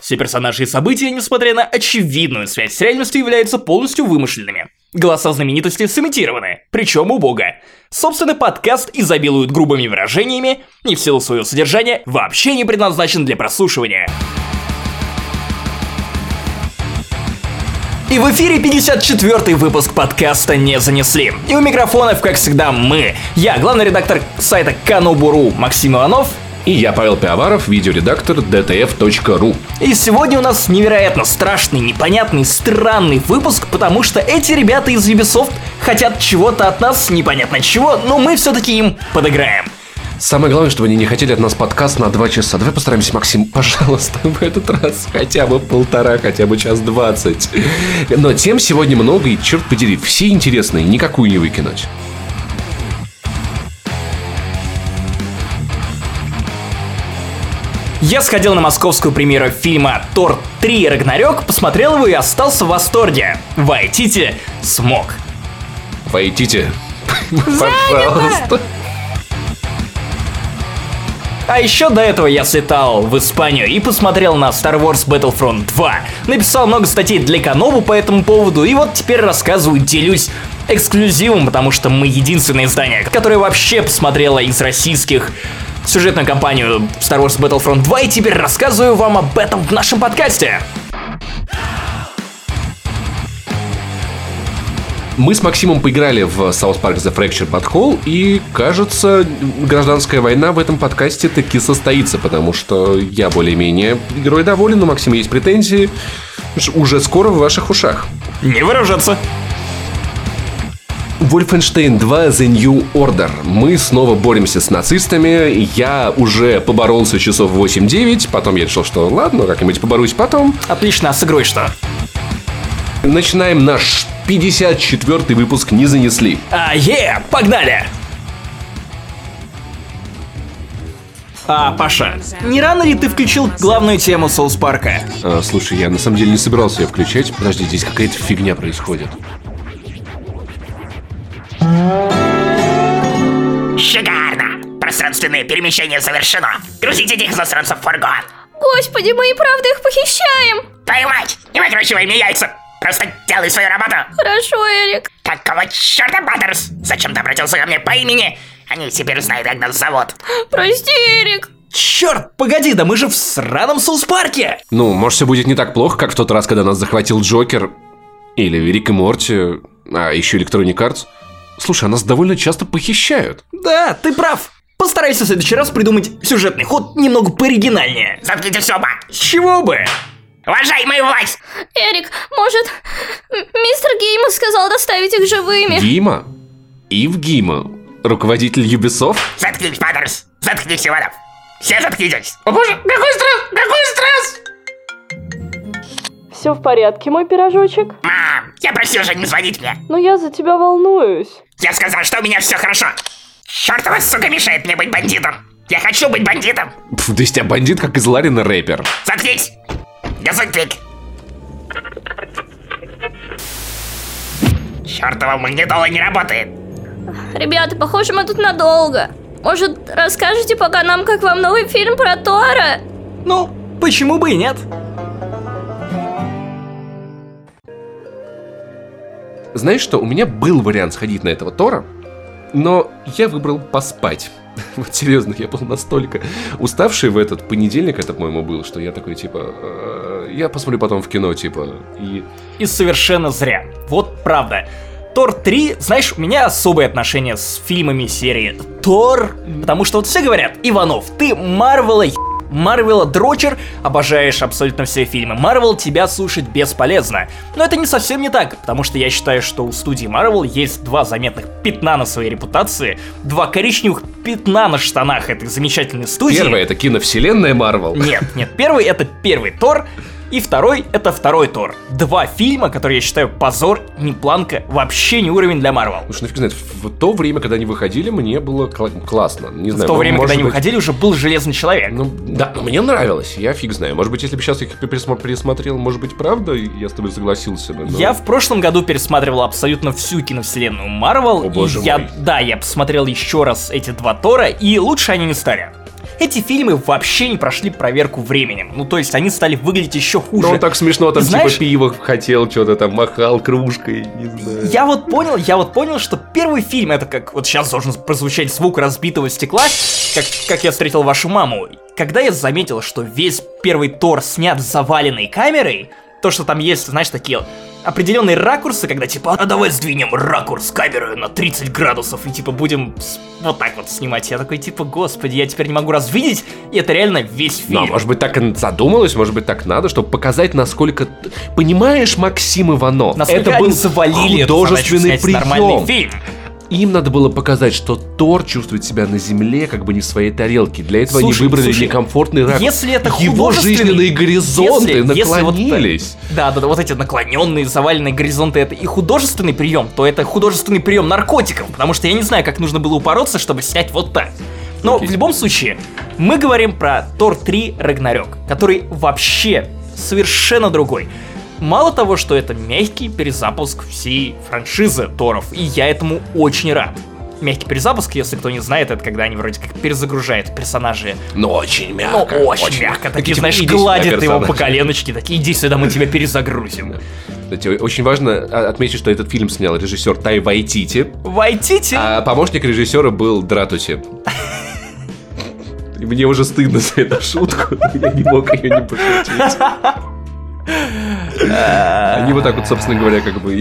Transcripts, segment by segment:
Все персонажи и события, несмотря на очевидную связь с реальностью, являются полностью вымышленными. Голоса знаменитости сымитированы, причем убого. Собственный подкаст изобилует грубыми выражениями и в силу своего содержания вообще не предназначен для прослушивания. И в эфире 54-й выпуск подкаста «Не занесли». И у микрофонов, как всегда, мы. Я, главный редактор сайта Канобуру Максим Иванов. И я, Павел Пиаваров, видеоредактор dtf.ru. И сегодня у нас невероятно страшный, непонятный, странный выпуск, потому что эти ребята из Ubisoft хотят чего-то от нас, непонятно чего, но мы все-таки им подыграем. Самое главное, чтобы они не хотели от нас подкаст на два часа. Давай постараемся, Максим, пожалуйста, в этот раз хотя бы полтора, хотя бы час двадцать. Но тем сегодня много, и черт подери, все интересные, никакую не выкинуть. Я сходил на московскую премьеру фильма «Тор 3. Рагнарёк», посмотрел его и остался в восторге. Вайтите смог. Войдите, пожалуйста. А еще до этого я слетал в Испанию и посмотрел на Star Wars Battlefront 2. Написал много статей для Канобу по этому поводу, и вот теперь рассказываю, делюсь эксклюзивом, потому что мы единственное издание, которое вообще посмотрело из российских сюжетную кампанию Star Wars Battlefront 2, и теперь рассказываю вам об этом в нашем подкасте. Мы с Максимом поиграли в South Park The Fractured But Whole, и, кажется, гражданская война в этом подкасте таки состоится, потому что я более-менее игрой доволен, но Максим есть претензии. Уже скоро в ваших ушах. Не выражаться. Wolfenstein 2 The New Order. Мы снова боремся с нацистами. Я уже поборолся часов 8-9. Потом я решил, что ладно, как-нибудь поборусь потом. Отлично, а с игрой что? Начинаем наш 54-й выпуск «Не занесли». А, е, погнали! А, Паша, не рано ли ты включил главную тему Соус Парка? А, слушай, я на самом деле не собирался ее включать. Подожди, здесь какая-то фигня происходит. Шикарно! Пространственное перемещение завершено. Грузите этих засранцев в фургон. Господи, мы и правда их похищаем! Твою мать! Не выкручивай мне яйца! Просто делай свою работу! Хорошо, Эрик. Какого черта, Баттерс? Зачем ты обратился ко мне по имени? Они теперь знают, как нас зовут. Прости, Эрик. Черт, погоди, да мы же в сраном Соус Парке! Ну, может, все будет не так плохо, как в тот раз, когда нас захватил Джокер. Или Рик и Морти. А еще Electronic Arts. Слушай, а нас довольно часто похищают. Да, ты прав. Постарайся в следующий раз придумать сюжетный ход немного пооригинальнее. Заткните оба! С чего бы? Уважаемый власть! Эрик, может, мистер Геймов сказал доставить их живыми? Гима? Ив Гима? Руководитель Ubisoft? Заткнись, Баттерс! Заткнись, Иванов! Все заткнитесь! О боже, какой стресс! Какой стресс! Все в порядке, мой пирожочек? Мам, я просил же не звонить мне. Но я за тебя волнуюсь. Я сказал, что у меня все хорошо. Черт вас, сука, мешает мне быть бандитом. Я хочу быть бандитом. Пф, то есть тебя бандит, как из Ларина рэпер. Заткнись! Газуй клик! Чертова магнитола не работает. Ребята, похоже, мы тут надолго. Может, расскажете пока нам, как вам новый фильм про Тора? Ну, почему бы и нет? Знаешь что, у меня был вариант сходить на этого Тора, но я выбрал поспать. Вот серьезно, я был настолько уставший в этот понедельник, это, по-моему, был, что я такой, типа, «Э, я посмотрю потом в кино, типа, и... И совершенно зря. Вот правда. Тор 3, знаешь, у меня особые отношения с фильмами серии Тор, потому что вот все говорят, Иванов, ты Марвела Марвела дрочер, обожаешь абсолютно все фильмы. Марвел тебя слушать бесполезно. Но это не совсем не так, потому что я считаю, что у студии Марвел есть два заметных пятна на своей репутации, два коричневых пятна на штанах этой замечательной студии. Первое, это киновселенная Марвел. Нет, нет, первый это первый Тор, и второй это второй Тор. Два фильма, которые я считаю позор, не планка, вообще не уровень для Марвел. Слушай, нафиг знает, в то время, когда они выходили, мне было кла- классно. Не В знаю, то ну, время, когда они быть- выходили, уже был Железный Человек. Ну, да, но мне нравилось, я фиг знаю. Может быть, если бы сейчас их пересма- пересмотрел, может быть, правда, я с тобой согласился бы. но- Я в прошлом году пересматривал абсолютно всю киновселенную Марвел. О, боже и я, мой. да, я посмотрел еще раз эти два Тора, и лучше они не стали. Эти фильмы вообще не прошли проверку временем. Ну, то есть они стали выглядеть еще хуже. Ну, он так смешно там, И знаешь- типа, пиво хотел, что-то там махал кружкой, не знаю. Я вот понял, я вот понял, что первый фильм это как вот сейчас должен прозвучать звук разбитого стекла, как, как я встретил вашу маму. Когда я заметил, что весь первый Тор снят заваленной камерой, то, что там есть, знаешь, такие определенные ракурсы, когда типа, а давай сдвинем ракурс камеры на 30 градусов и типа будем вот так вот снимать. Я такой типа, господи, я теперь не могу раз видеть, и это реально весь фильм. Ну, а может быть, так и задумалось, может быть, так надо, чтобы показать, насколько... Понимаешь, Максим Иванов, Насколько это был завалили художественный нормальный прием. фильм. Им надо было показать, что Тор чувствует себя на земле, как бы не в своей тарелке. Для этого Слушай, они выбрали слушай, некомфортный ракурс. если это Его жизненные горизонты если- если вот наклонились. Да, да, да, вот эти наклоненные, заваленные горизонты, это и художественный прием, то это художественный прием наркотиков, потому что я не знаю, как нужно было упороться, чтобы снять вот так. Но Окей. в любом случае, мы говорим про Тор 3 Рагнарёк, который вообще совершенно другой. Мало того, что это мягкий перезапуск всей франшизы Торов, и я этому очень рад. Мягкий перезапуск, если кто не знает, это когда они вроде как перезагружают персонажей Но очень ну, мягко. очень, мягко. Такие, типа, знаешь, гладят его по коленочке. Такие, иди сюда, мы тебя перезагрузим. Кстати, очень важно а, отметить, что этот фильм снял режиссер Тай Вайтити, Вайтите. а помощник режиссера был Дратути. И мне уже стыдно за эту шутку, я не мог ее не пошутить. Они вот так вот, собственно говоря, как бы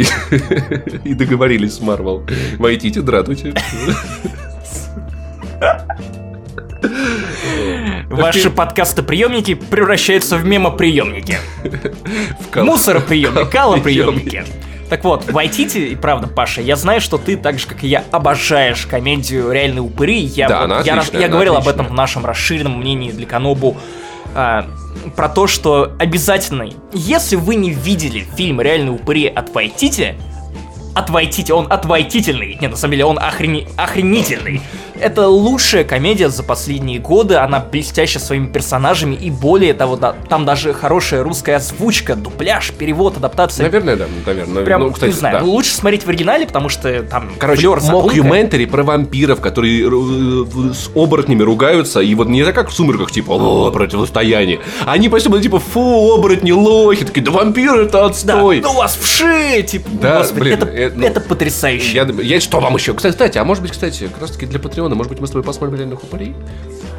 и, договорились с Марвел. Вайтите, Дратути. Ваши подкасты-приемники превращаются в мемоприемники. В кал- Мусороприемник, калоприемники. Так вот, Вайтити, и правда, Паша, я знаю, что ты, так же, как и я, обожаешь комедию «Реальные упыри». Я, Да, вот- она я, отличная, я она говорил об отличная. этом в нашем расширенном мнении для Канобу. а, про то, что обязательно, если вы не видели фильм «Реальные упыри» от Вайтити, от Вайтити, он отвайтительный. Нет, на самом деле он охрени... охренительный. Это лучшая комедия за последние годы, она блестяща своими персонажами, и более того, да, там даже хорошая русская озвучка, дубляж, перевод, адаптация. Наверное, да, наверное. Прям, ну, кстати, не знаю, да. лучше смотреть в оригинале, потому что там Короче, флёр, мокьюментари про вампиров, которые э, с оборотнями ругаются, и вот не так, как в «Сумерках», типа, о, противостояние. Они почти были, типа, фу, оборотни, лохи, такие, да вампиры это Да, отстой. ну у вас вши, типа, Да, господи, блин, это, э, ну, это потрясающе. Я, я что вам еще? Кстати, кстати, а может быть, кстати, как раз таки для Патреона, может быть, мы с тобой посмотрим реальных упырей?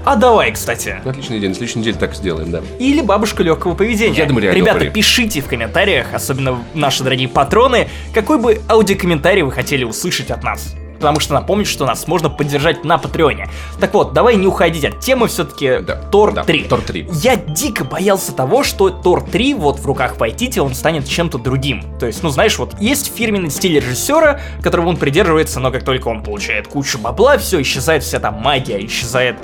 А давай, кстати. Отличный день, следующей неделе так сделаем, да. Или бабушка легкого поведения. Я думаю, Ребята, упыри. пишите в комментариях, особенно наши дорогие патроны, какой бы аудиокомментарий вы хотели услышать от нас. Потому что напомню, что нас можно поддержать на Патреоне. Так вот, давай не уходить от темы, все-таки Да, Тор да, 3. Тор 3. Я дико боялся того, что Тор 3 вот в руках Вайтити, он станет чем-то другим. То есть, ну знаешь, вот есть фирменный стиль режиссера, которого он придерживается, но как только он получает кучу бабла, все, исчезает вся там магия, исчезает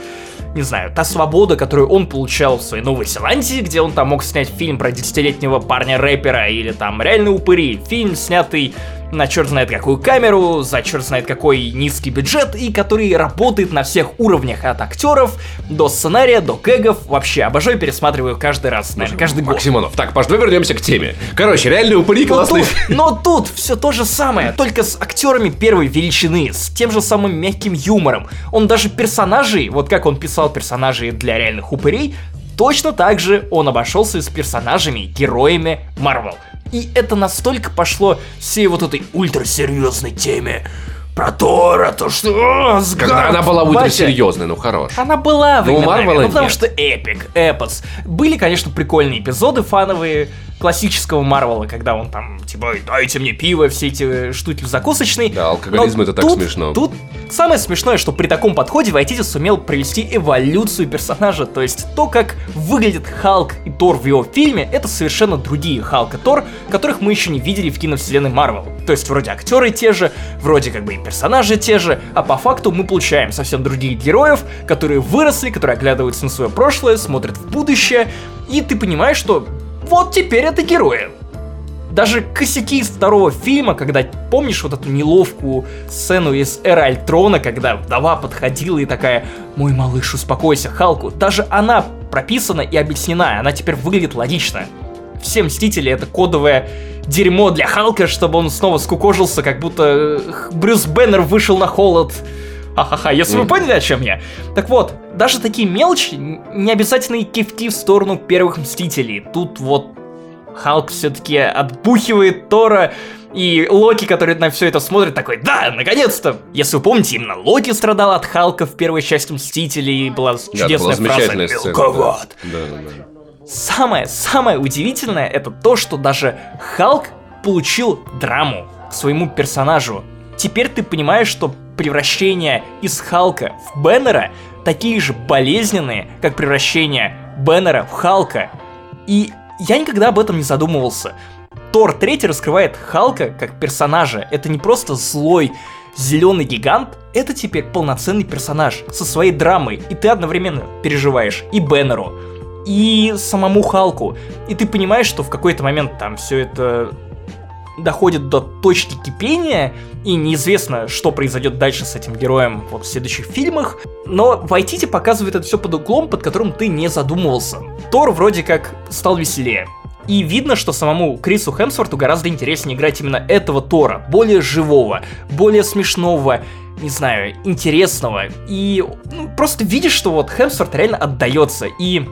не знаю, та свобода, которую он получал в своей Новой Зеландии, где он там мог снять фильм про десятилетнего парня-рэпера, или там реальные упыри, фильм, снятый на черт знает какую камеру, за черт знает какой низкий бюджет, и который работает на всех уровнях, от актеров до сценария, до кэгов, вообще обожаю, пересматриваю каждый раз, наверное, каждый год. Максимонов. Так, Паш, давай вернемся к теме. Короче, реальные упыри Но классный. тут, но тут все то же самое, только с актерами первой величины, с тем же самым мягким юмором. Он даже персонажей, вот как он писал персонажей для реальных упырей, точно так же он обошелся с персонажами, героями Марвел. И это настолько пошло всей вот этой ультрасерьезной теме про Тора, то что... «О, Когда она была батя». ультрасерьезной, ну хорош. Она была в Ну, Марвела ну, потому нет. что эпик, эпос. Были, конечно, прикольные эпизоды фановые классического Марвела, когда он там, типа, дайте мне пиво, все эти штуки в закусочной. Да, алкоголизм Но это так тут- смешно. Тут самое смешное, что при таком подходе Вайтити сумел провести эволюцию персонажа, то есть то, как выглядит Халк и Тор в его фильме, это совершенно другие Халк и Тор, которых мы еще не видели в киновселенной Марвел. То есть вроде актеры те же, вроде как бы и персонажи те же, а по факту мы получаем совсем других героев, которые выросли, которые оглядываются на свое прошлое, смотрят в будущее, и ты понимаешь, что вот теперь это герои. Даже косяки из второго фильма, когда помнишь вот эту неловкую сцену из Эра Альтрона, когда вдова подходила и такая «Мой малыш, успокойся, Халку», даже она прописана и объяснена, она теперь выглядит логично. Все Мстители — это кодовое дерьмо для Халка, чтобы он снова скукожился, как будто э, Брюс Беннер вышел на холод. Ха-ха-ха, если вы поняли, о чем я. Так вот, даже такие мелочи, не обязательно кивки в сторону первых Мстителей. Тут вот Халк все-таки отбухивает Тора, и Локи, который на все это смотрит, такой, да, наконец-то! Если вы помните, именно Локи страдал от Халка в первой части Мстителей, и была Да, чудесная была фраза. «Мелковат». Да, да, да. Самое, самое удивительное это то, что даже Халк получил драму к своему персонажу. Теперь ты понимаешь, что превращения из Халка в Беннера такие же болезненные, как превращение Беннера в Халка. И я никогда об этом не задумывался. Тор 3 раскрывает Халка как персонажа. Это не просто злой зеленый гигант, это теперь полноценный персонаж со своей драмой. И ты одновременно переживаешь и Беннеру, и самому Халку. И ты понимаешь, что в какой-то момент там все это доходит до точки кипения, и неизвестно, что произойдет дальше с этим героем вот в следующих фильмах. Но Вайтити показывает это все под углом, под которым ты не задумывался. Тор вроде как стал веселее. И видно, что самому Крису Хемсворту гораздо интереснее играть именно этого Тора, более живого, более смешного, не знаю, интересного. И ну, просто видишь, что вот Хемсворт реально отдается. И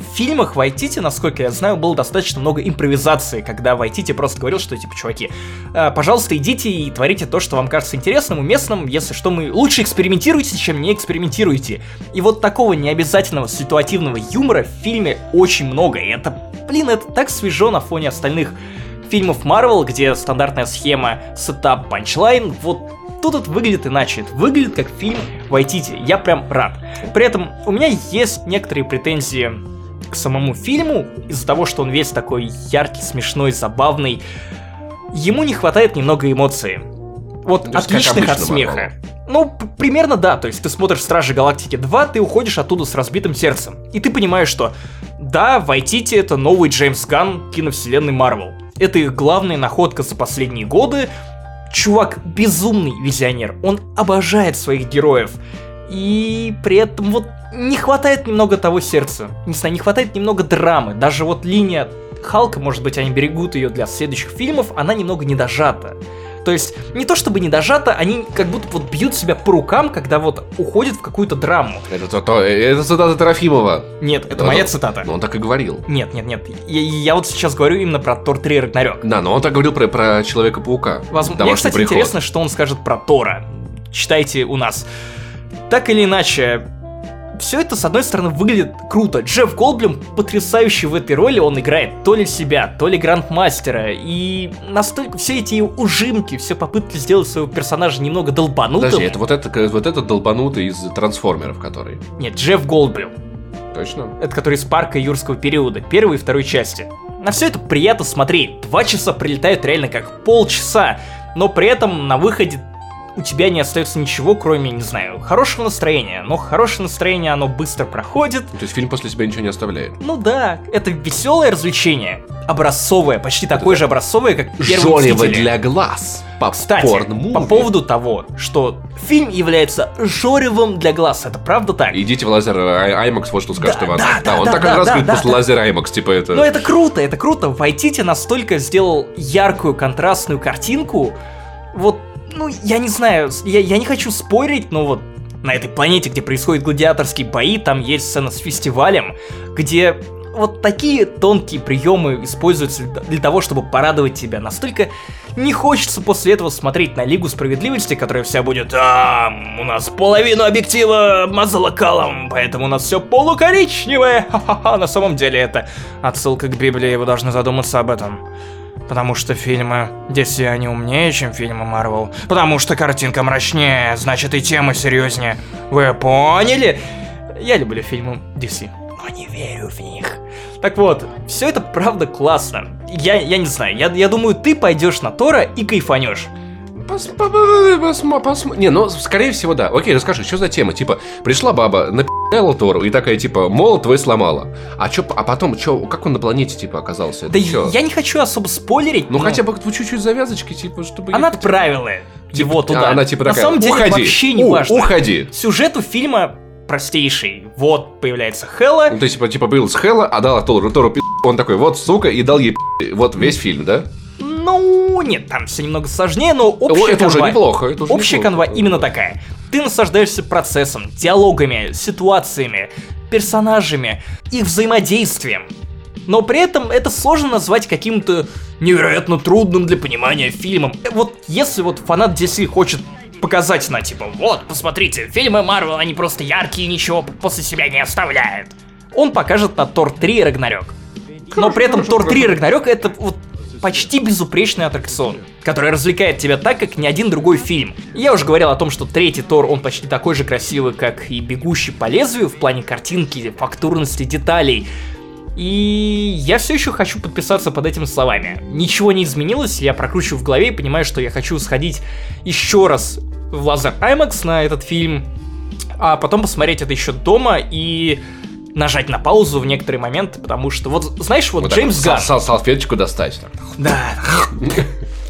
в фильмах Вайтити, насколько я знаю, было достаточно много импровизации, когда Вайтити просто говорил, что типа, чуваки, э, пожалуйста, идите и творите то, что вам кажется интересным, уместным, если что, мы лучше экспериментируйте, чем не экспериментируйте. И вот такого необязательного ситуативного юмора в фильме очень много, и это, блин, это так свежо на фоне остальных фильмов Marvel, где стандартная схема setup, punchline, вот тут это выглядит иначе. Это выглядит как фильм Вайтити. Я прям рад. При этом у меня есть некоторые претензии к самому фильму из-за того, что он весь такой яркий, смешной, забавный. Ему не хватает немного эмоций. Вот То есть, как отличных от смеха. Ну, примерно да. То есть ты смотришь Стражи Галактики 2, ты уходишь оттуда с разбитым сердцем. И ты понимаешь, что да, Вайтити это новый Джеймс Ганн киновселенной Марвел. Это их главная находка за последние годы. Чувак безумный визионер. Он обожает своих героев. И при этом вот не хватает немного того сердца. Не знаю, не хватает немного драмы. Даже вот линия Халка, может быть, они берегут ее для следующих фильмов, она немного не дожата. То есть, не то чтобы не дожата, они как будто вот бьют себя по рукам, когда вот уходят в какую-то драму. Это, то, то- это цитата Трофимова. Нет, это Ну, моя цитата. Ну, он так и говорил. Нет, нет, нет. Я, я вот сейчас говорю именно про Тор 3 Рагнарёк. Да, но он так говорил про, про Человека-паука. Возможно, мне, кстати, приход. интересно, что он скажет про Тора. Читайте у нас. Так или иначе, все это, с одной стороны, выглядит круто. Джефф Голдблюм потрясающий в этой роли, он играет то ли себя, то ли Грандмастера, и настолько все эти ужимки, все попытки сделать своего персонажа немного долбанутым. Подожди, это вот, это вот этот долбанутый из трансформеров, который. Нет, Джефф Голдблюм. Точно? Это который из парка юрского периода, первой и второй части. На все это приятно смотреть. Два часа прилетают реально как полчаса, но при этом на выходе у тебя не остается ничего, кроме, не знаю, хорошего настроения. Но хорошее настроение, оно быстро проходит. То есть фильм после себя ничего не оставляет. Ну да, это веселое развлечение. Образцовое, почти такое же образцовое, как первый Жорево «Мстители». для глаз. Кстати, Попкорн-муви. по поводу того, что фильм является жоревым для глаз, это правда так? Идите в лазер IMAX, вот что скажет Да, Иван. да, да, он да, так да, как раз да, говорит да, после да. лазер IMAX, типа это... Ну это круто, это круто. Вайтити настолько сделал яркую контрастную картинку. Вот, ну, я не знаю, я, я не хочу спорить, но вот на этой планете, где происходят гладиаторские бои, там есть сцена с фестивалем, где вот такие тонкие приемы используются для- того, чтобы порадовать тебя. Настолько не хочется после этого смотреть на Лигу Справедливости, которая вся будет «Там, у нас половину объектива мазала калом, поэтому у нас все полукоричневое». Ха-ха-ха, на самом деле это отсылка к Библии, вы должны задуматься об этом. Потому что фильмы DC они умнее, чем фильмы Marvel. Потому что картинка мрачнее, значит и тема серьезнее. Вы поняли? Я люблю фильмы DC, но не верю в них. Так вот, все это правда классно. Я, я не знаю, я, я думаю, ты пойдешь на Тора и кайфанешь. Пос- по- по- посмо- посмо- Не, ну, скорее всего, да. Окей, расскажи, что за тема? Типа, пришла баба, напи***ла Тору и такая, типа, молот твой сломала. А чё, а потом, чё, как он на планете, типа, оказался? Да чё? я не хочу особо спойлерить, Ну, но хотя бы чуть-чуть завязочки, типа, чтобы... она отправила его Типа, туда. Она, типа, На такая, самом деле уходи, вообще не у- важно. уходи. Сюжет у фильма простейший. Вот появляется Хелла, Ну, то есть, типа, типа, был с Хэлла, а дала Тору, Тору пи***, он такой, вот, сука, и дал ей пи***. Вот весь фильм, да? Ну, нет, там все немного сложнее, но О, общая это уже канва- неплохо, это уже общая неплохо. канва именно такая. Ты наслаждаешься процессом, диалогами, ситуациями, персонажами, их взаимодействием. Но при этом это сложно назвать каким-то невероятно трудным для понимания фильмом. Вот если вот фанат DC хочет показать на типа, вот, посмотрите, фильмы Марвел, они просто яркие, ничего после себя не оставляют. Он покажет на Тор 3 Рагнарёк. Но при этом Тор 3 Рагнарёк это вот почти безупречный аттракцион, который развлекает тебя так, как ни один другой фильм. Я уже говорил о том, что третий Тор, он почти такой же красивый, как и Бегущий по лезвию в плане картинки, фактурности, деталей. И я все еще хочу подписаться под этими словами. Ничего не изменилось, я прокручиваю в голове и понимаю, что я хочу сходить еще раз в Laser IMAX на этот фильм, а потом посмотреть это еще дома и нажать на паузу в некоторые моменты, потому что вот, знаешь, вот, Вот Джеймс Ганн... сал- салфеточку достать. Да.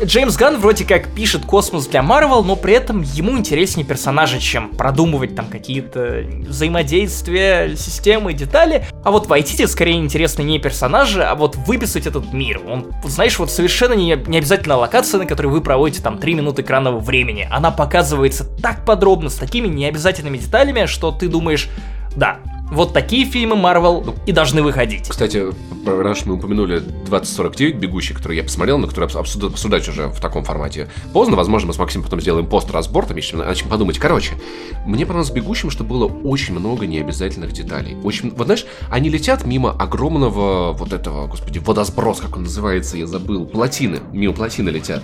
Джеймс Ганн вроде как пишет космос для Марвел, но при этом ему интереснее персонажи, чем продумывать там какие-то взаимодействия, системы, детали. А вот Вайтити скорее интересны не персонажи, а вот выписать этот мир. Он, знаешь, вот совершенно не, не обязательно локация, на которой вы проводите там 3 минуты экранного времени. Она показывается так подробно, с такими необязательными деталями, что ты думаешь, да, вот такие фильмы Марвел и должны выходить. Кстати, раз мы упомянули 2049 «Бегущий», который я посмотрел, но который обсу- обсуд- обсуждать уже в таком формате поздно. Возможно, мы с Максимом потом сделаем пост-разбор, там еще начнем подумать. Короче, мне понравилось в «Бегущем», что было очень много необязательных деталей. Очень, вот знаешь, они летят мимо огромного вот этого, господи, водосброс, как он называется, я забыл, плотины, мимо плотины летят.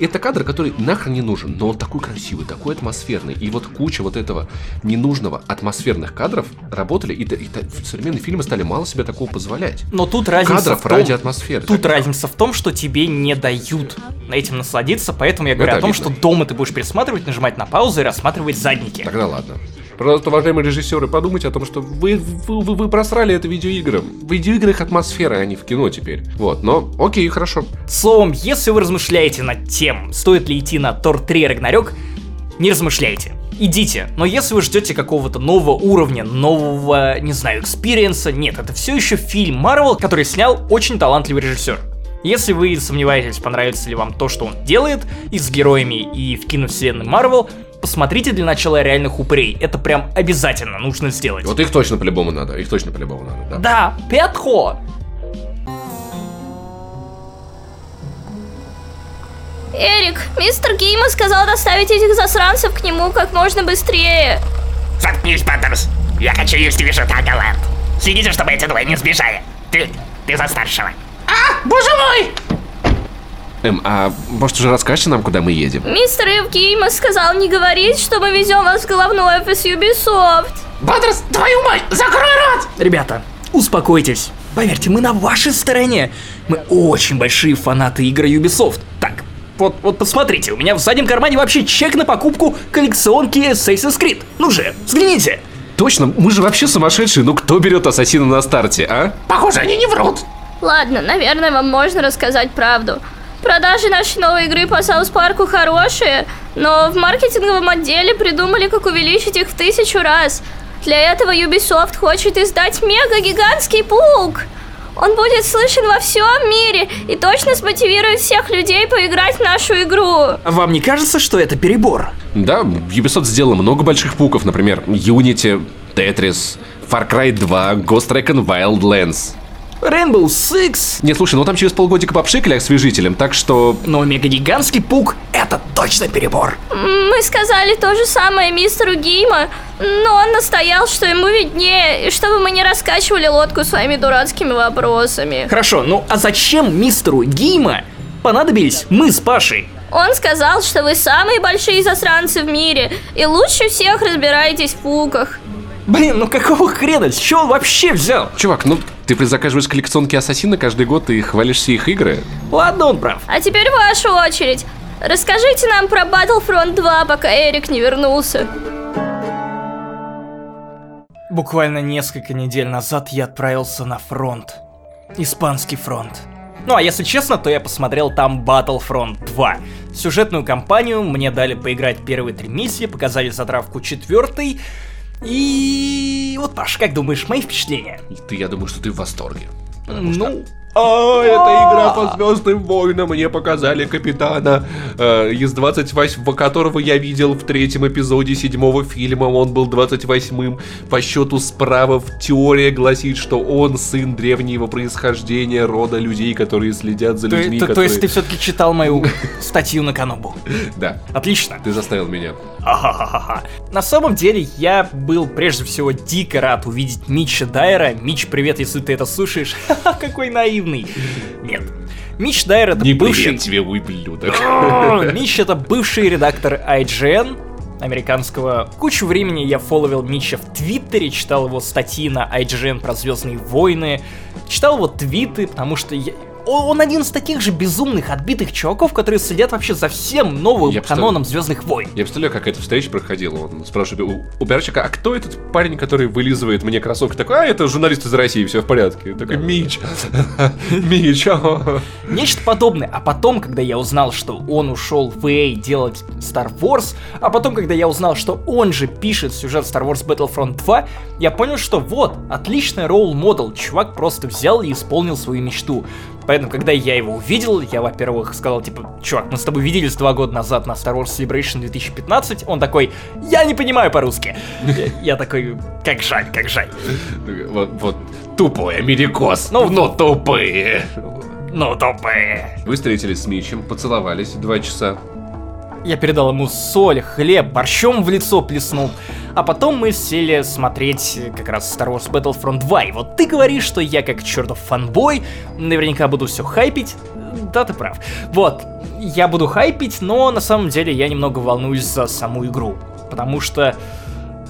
Это кадр, который нахрен не нужен, но он такой красивый, такой атмосферный. И вот куча вот этого ненужного атмосферных кадров работали, и, и т- современные фильмы стали мало себе такого позволять. Но тут разница Кадров в том, ради атмосферы. Тут разница в том, что тебе не дают этим насладиться, поэтому я говорю Это о том, обидно. что дома ты будешь пересматривать, нажимать на паузу и рассматривать задники. Тогда ладно. Просто, уважаемые режиссеры, подумайте о том, что вы, вы, вы, вы просрали это видеоиграм. В видеоиграх атмосфера, а не в кино теперь. Вот, но окей, хорошо. Словом, если вы размышляете над тем, стоит ли идти на Тор 3 Рагнарёк, не размышляйте. Идите, но если вы ждете какого-то нового уровня, нового, не знаю, experience а, нет, это все еще фильм Марвел, который снял очень талантливый режиссер. Если вы сомневаетесь, понравится ли вам то, что он делает, и с героями, и в киновселенной Марвел, посмотрите для начала реальных упырей. Это прям обязательно нужно сделать. Вот их точно по-любому надо, их точно по-любому надо, да. Да, Пятхо! Эрик, мистер Гейма сказал доставить этих засранцев к нему как можно быстрее. Заткнись, Паттерс. Я хочу есть вишета Галант. Следите, чтобы эти двое не сбежали. Ты, ты за старшего. А, боже мой! Эм, а может уже расскажете нам, куда мы едем? Мистер Евгейма сказал не говорить, что мы везем вас в головной офис Ubisoft. Паттерс, твою мать, закрой рот! Ребята, успокойтесь. Поверьте, мы на вашей стороне. Мы очень большие фанаты игры Ubisoft. Так, вот, вот посмотрите, у меня в заднем кармане вообще чек на покупку коллекционки Assassin's Creed. Ну же, взгляните. Точно, мы же вообще сумасшедшие, ну кто берет ассасина на старте, а? Похоже, они не врут. Ладно, наверное, вам можно рассказать правду. Продажи нашей новой игры по Саус Парку хорошие, но в маркетинговом отделе придумали, как увеличить их в тысячу раз. Для этого Ubisoft хочет издать мега-гигантский паук. Он будет слышен во всем мире и точно смотивирует всех людей поиграть в нашу игру. А вам не кажется, что это перебор? Да, Ubisoft сделала много больших пуков, например, Unity, Tetris, Far Cry 2, Ghost Recon Wildlands. Rainbow Six, Не, слушай, ну там через полгодика попшикали освежителем, так что... но мегагигантский пук — это точно перебор. Мы сказали то же самое мистеру Гейма, но он настоял, что ему виднее, и чтобы мы не раскачивали лодку своими дурацкими вопросами. Хорошо, ну а зачем мистеру Гима понадобились мы с Пашей? Он сказал, что вы самые большие засранцы в мире и лучше всех разбираетесь в пуках. Блин, ну какого хрена? С чего он вообще взял? Чувак, ну ты предзаказываешь коллекционки Ассасина каждый год и хвалишься их игры? Ладно, он прав. А теперь ваша очередь. Расскажите нам про Battlefront 2, пока Эрик не вернулся. Буквально несколько недель назад я отправился на фронт. Испанский фронт. Ну а если честно, то я посмотрел там Battlefront 2. Сюжетную кампанию мне дали поиграть первые три миссии, показали затравку четвертой. И вот, Паш, как думаешь, мои впечатления? И ты, я думаю, что ты в восторге. Потому что- Ну, а, эта игра по Звездным войнам. Мне показали капитана э, из 28 которого я видел в третьем эпизоде седьмого фильма. Он был 28-м по счету справа. Теория гласит, что он сын древнего происхождения рода людей, которые следят за То, людьми. то- то которые... есть ты все-таки читал мою статью на Канобу? Да, Отлично. ты заставил меня. Ахахаха. На самом деле, я был прежде всего дико рад увидеть Митча Дайера. Митч, привет, если ты это слушаешь. Ха-ха, какой наивный. Нет. Митч Дайер это Не бывший... привет тебе, ублюдок. О, Митч это бывший редактор IGN американского. Кучу времени я фолловил Митча в Твиттере, читал его статьи на IGN про Звездные войны, читал его твиты, потому что я- он один из таких же безумных, отбитых чуваков, которые следят вообще за всем новым Я каноном Звездных войн. Я представляю, как эта встреча проходила. Он спрашивает у, у пиарщика, а кто этот парень, который вылизывает мне кроссовки? Такой, а, это журналист из России, все в порядке. Такой, Мич, Мич, а». Нечто подобное. А потом, когда я узнал, что он ушел в EA делать Star Wars, а потом, когда я узнал, что он же пишет сюжет Star Wars Battlefront 2, я понял, что вот, отличный ролл-модел. Чувак просто взял и исполнил свою мечту. Поэтому, когда я его увидел, я, во-первых, сказал, типа, чувак, мы с тобой виделись два года назад на Star Wars Celebration 2015. Он такой, я не понимаю по-русски. Я- такой, как жаль, как жаль. Вот, вот, тупой америкос, Ну, но тупые. Ну, тупые. Вы встретились с Мичем, поцеловались два часа. Я передал ему соль, хлеб, борщом в лицо плеснул. А потом мы сели смотреть как раз Star Wars Battlefront 2. И вот ты говоришь, что я как чертов фанбой, наверняка буду все хайпить. Да, ты прав. Вот, я буду хайпить, но на самом деле я немного волнуюсь за саму игру. Потому что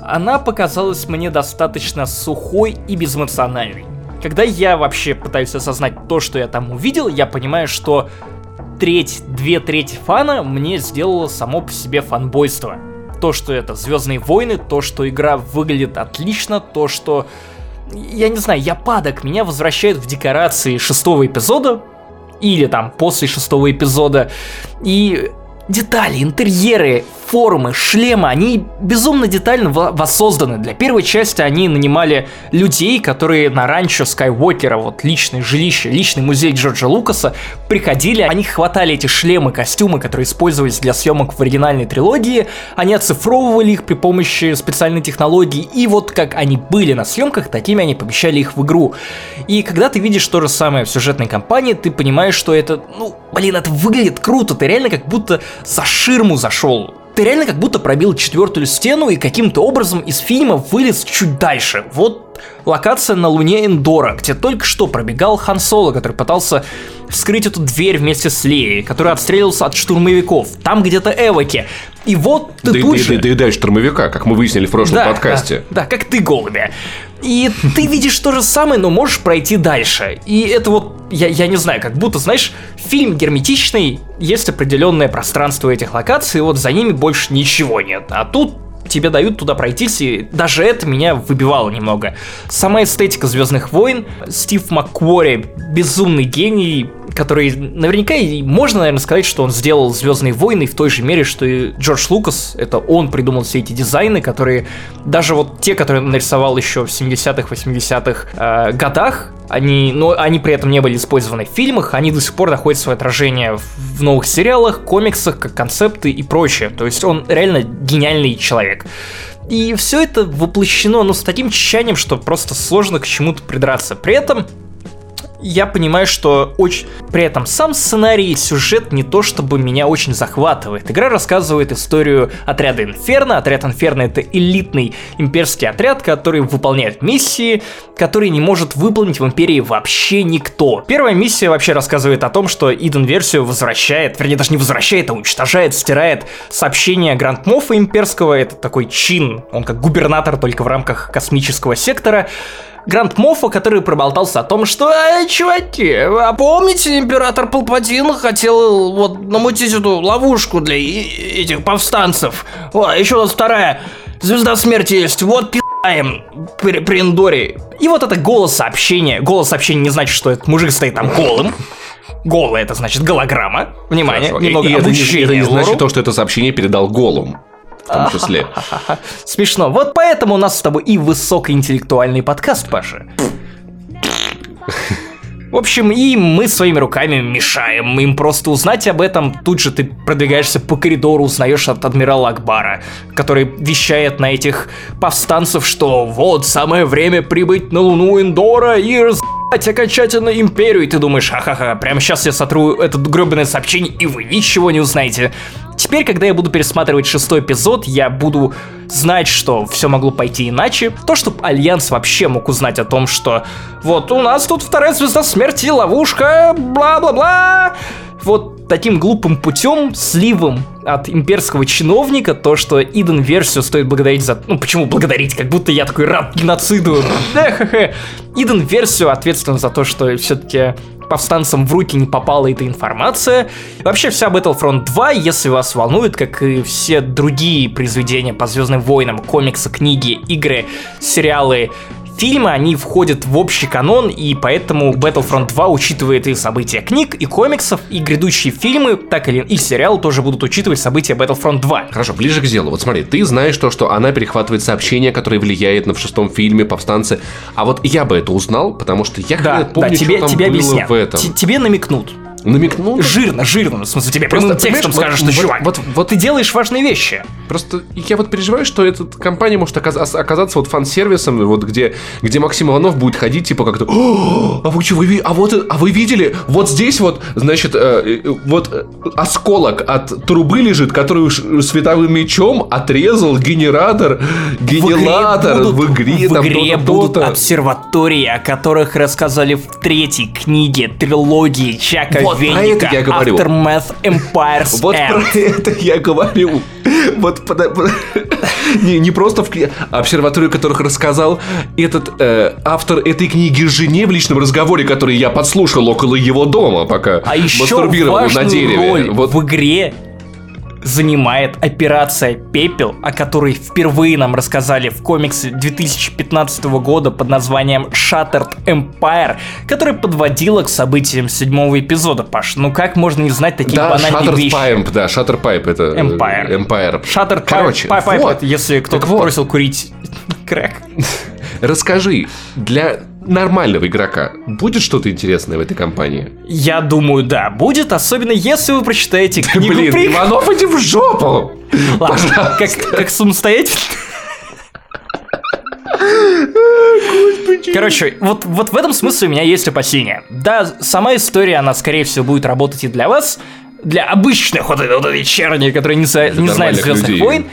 она показалась мне достаточно сухой и безэмоциональной. Когда я вообще пытаюсь осознать то, что я там увидел, я понимаю, что треть, две трети фана мне сделало само по себе фанбойство. То, что это Звездные войны, то, что игра выглядит отлично, то, что... Я не знаю, я падок, меня возвращают в декорации шестого эпизода, или там после шестого эпизода, и детали, интерьеры, формы, шлемы, они безумно детально во- воссозданы. Для первой части они нанимали людей, которые на ранчо Скайуокера, вот личное жилище, личный музей Джорджа Лукаса, приходили, они хватали эти шлемы, костюмы, которые использовались для съемок в оригинальной трилогии, они оцифровывали их при помощи специальной технологии, и вот как они были на съемках, такими они помещали их в игру. И когда ты видишь то же самое в сюжетной кампании, ты понимаешь, что это, ну, блин, это выглядит круто, ты реально как будто за ширму зашел. Ты реально как будто пробил четвертую стену и каким-то образом из фильма вылез чуть дальше. Вот локация на Луне Эндора, где только что пробегал Хан Соло, который пытался вскрыть эту дверь вместе с Леей, который отстреливался от штурмовиков. Там где-то Эвоки. И вот ты Да, тут да, же... да, да, да, штурмовика, как мы выяснили в прошлом Да, подкасте. Да, да, как ты, голубя. И ты видишь то же самое, но можешь пройти дальше. И это вот, я, я не знаю, как будто, знаешь, фильм герметичный, есть определенное пространство этих локаций, и вот за ними больше ничего нет. А тут тебе дают туда пройтись, и даже это меня выбивало немного. Сама эстетика Звездных войн, Стив Маккуори, безумный гений, который наверняка и можно, наверное, сказать, что он сделал Звездные войны в той же мере, что и Джордж Лукас. Это он придумал все эти дизайны, которые даже вот те, которые он нарисовал еще в 70-х, 80-х э, годах, они, но они при этом не были использованы в фильмах, они до сих пор находят свое отражение в, новых сериалах, комиксах, как концепты и прочее. То есть он реально гениальный человек. И все это воплощено, ну, с таким тщанием, что просто сложно к чему-то придраться. При этом я понимаю, что очень... При этом сам сценарий сюжет не то, чтобы меня очень захватывает. Игра рассказывает историю отряда Инферно. Отряд Инферно — это элитный имперский отряд, который выполняет миссии, которые не может выполнить в Империи вообще никто. Первая миссия вообще рассказывает о том, что Иден-версию возвращает, вернее, даже не возвращает, а уничтожает, стирает сообщение Гранд Моффа имперского. Это такой чин, он как губернатор только в рамках космического сектора. Гранд Моффа, который проболтался о том, что «Эй, чуваки, а помните, император Палпатин хотел вот намутить эту ловушку для этих повстанцев? О, еще у нас вторая звезда смерти есть, вот пи***аем при, при Эндоре». И вот это голос сообщения. Голос сообщения не значит, что этот мужик стоит там голым. Голый это значит голограмма. Внимание, Хорошо. Немного и это, не, обучения это не значит то, что это сообщение передал Голум. В том числе. Смешно. Вот поэтому у нас с тобой и высокоинтеллектуальный подкаст, Паша. В общем, и мы своими руками мешаем им просто узнать об этом. Тут же ты продвигаешься по коридору, узнаешь от адмирала Акбара, который вещает на этих повстанцев, что вот самое время прибыть на Луну Эндора и раз***ть окончательно империю. И ты думаешь, ха-ха-ха, прямо сейчас я сотру этот гребаное сообщение, и вы ничего не узнаете. Теперь, когда я буду пересматривать шестой эпизод, я буду знать, что все могло пойти иначе. То, что Альянс вообще мог узнать о том, что вот у нас тут вторая звезда смерти, ловушка, бла-бла-бла. Вот таким глупым путем, сливом от имперского чиновника, то, что Иден версию стоит благодарить за... Ну, почему благодарить? Как будто я такой рад геноциду. Иден версию ответственен за то, что все-таки повстанцам в руки не попала эта информация. Вообще вся Battlefront 2, если вас волнует, как и все другие произведения по Звездным войнам, комиксы, книги, игры, сериалы, фильмы, они входят в общий канон, и поэтому Battlefront 2 учитывает и события книг, и комиксов, и грядущие фильмы, так или и сериалы тоже будут учитывать события Battlefront 2. Хорошо, ближе к делу. Вот смотри, ты знаешь то, что она перехватывает сообщение, которое влияет на в шестом фильме «Повстанцы». А вот я бы это узнал, потому что я Да, хрен помню, да, тебе, что там тебе было объяснят. в этом. Т- Тебе намекнут. Намекнул? Жирно, жирно. В смысле, тебе прямым Просто, текстом скажут, что вот- чувак, вот- вот- ты делаешь важные вещи. Просто я вот переживаю, что эта компания может оказ- оказаться вот фан-сервисом, вот где, где Максим Иванов будет ходить, типа как-то, «О, а вы что, вы, а вот, а вы видели, вот здесь вот, значит, э, э, вот э, осколок от трубы лежит, которую световым мечом отрезал генератор, генератор в игре, в там игре то-то, будут то-то». обсерватории, о которых рассказали в третьей книге трилогии Чака Вот про Венника это я говорю. Aftermath Empire's Вот End. про это я говорю. Вот не, не просто в а обсерваторию, которых рассказал этот э, автор этой книги жене в личном разговоре, который я подслушал около его дома, пока А еще мастурбировал на дереве. роль Вот в игре занимает операция «Пепел», о которой впервые нам рассказали в комиксе 2015 года под названием Shattered Empire, которая подводила к событиям седьмого эпизода, Паш. Ну как можно не знать такие да, банальные Shattered вещи? Pipe, да, Shutter Pipe это Empire. Empire. Shattered Короче, Pipe, вот. это если кто-то вот. бросил курить крэк. Расскажи, для нормального игрока будет что-то интересное в этой компании? Я думаю, да, будет, особенно если вы прочитаете книгу Блин, прик- Иванов, иди в жопу! Ладно, как, как самостоятельно. Короче, вот, вот в этом смысле у меня есть опасения. Да, сама история, она, скорее всего, будет работать и для вас, для обычных вот, этой- вот черни, которые не, за- не знают Звездных войн.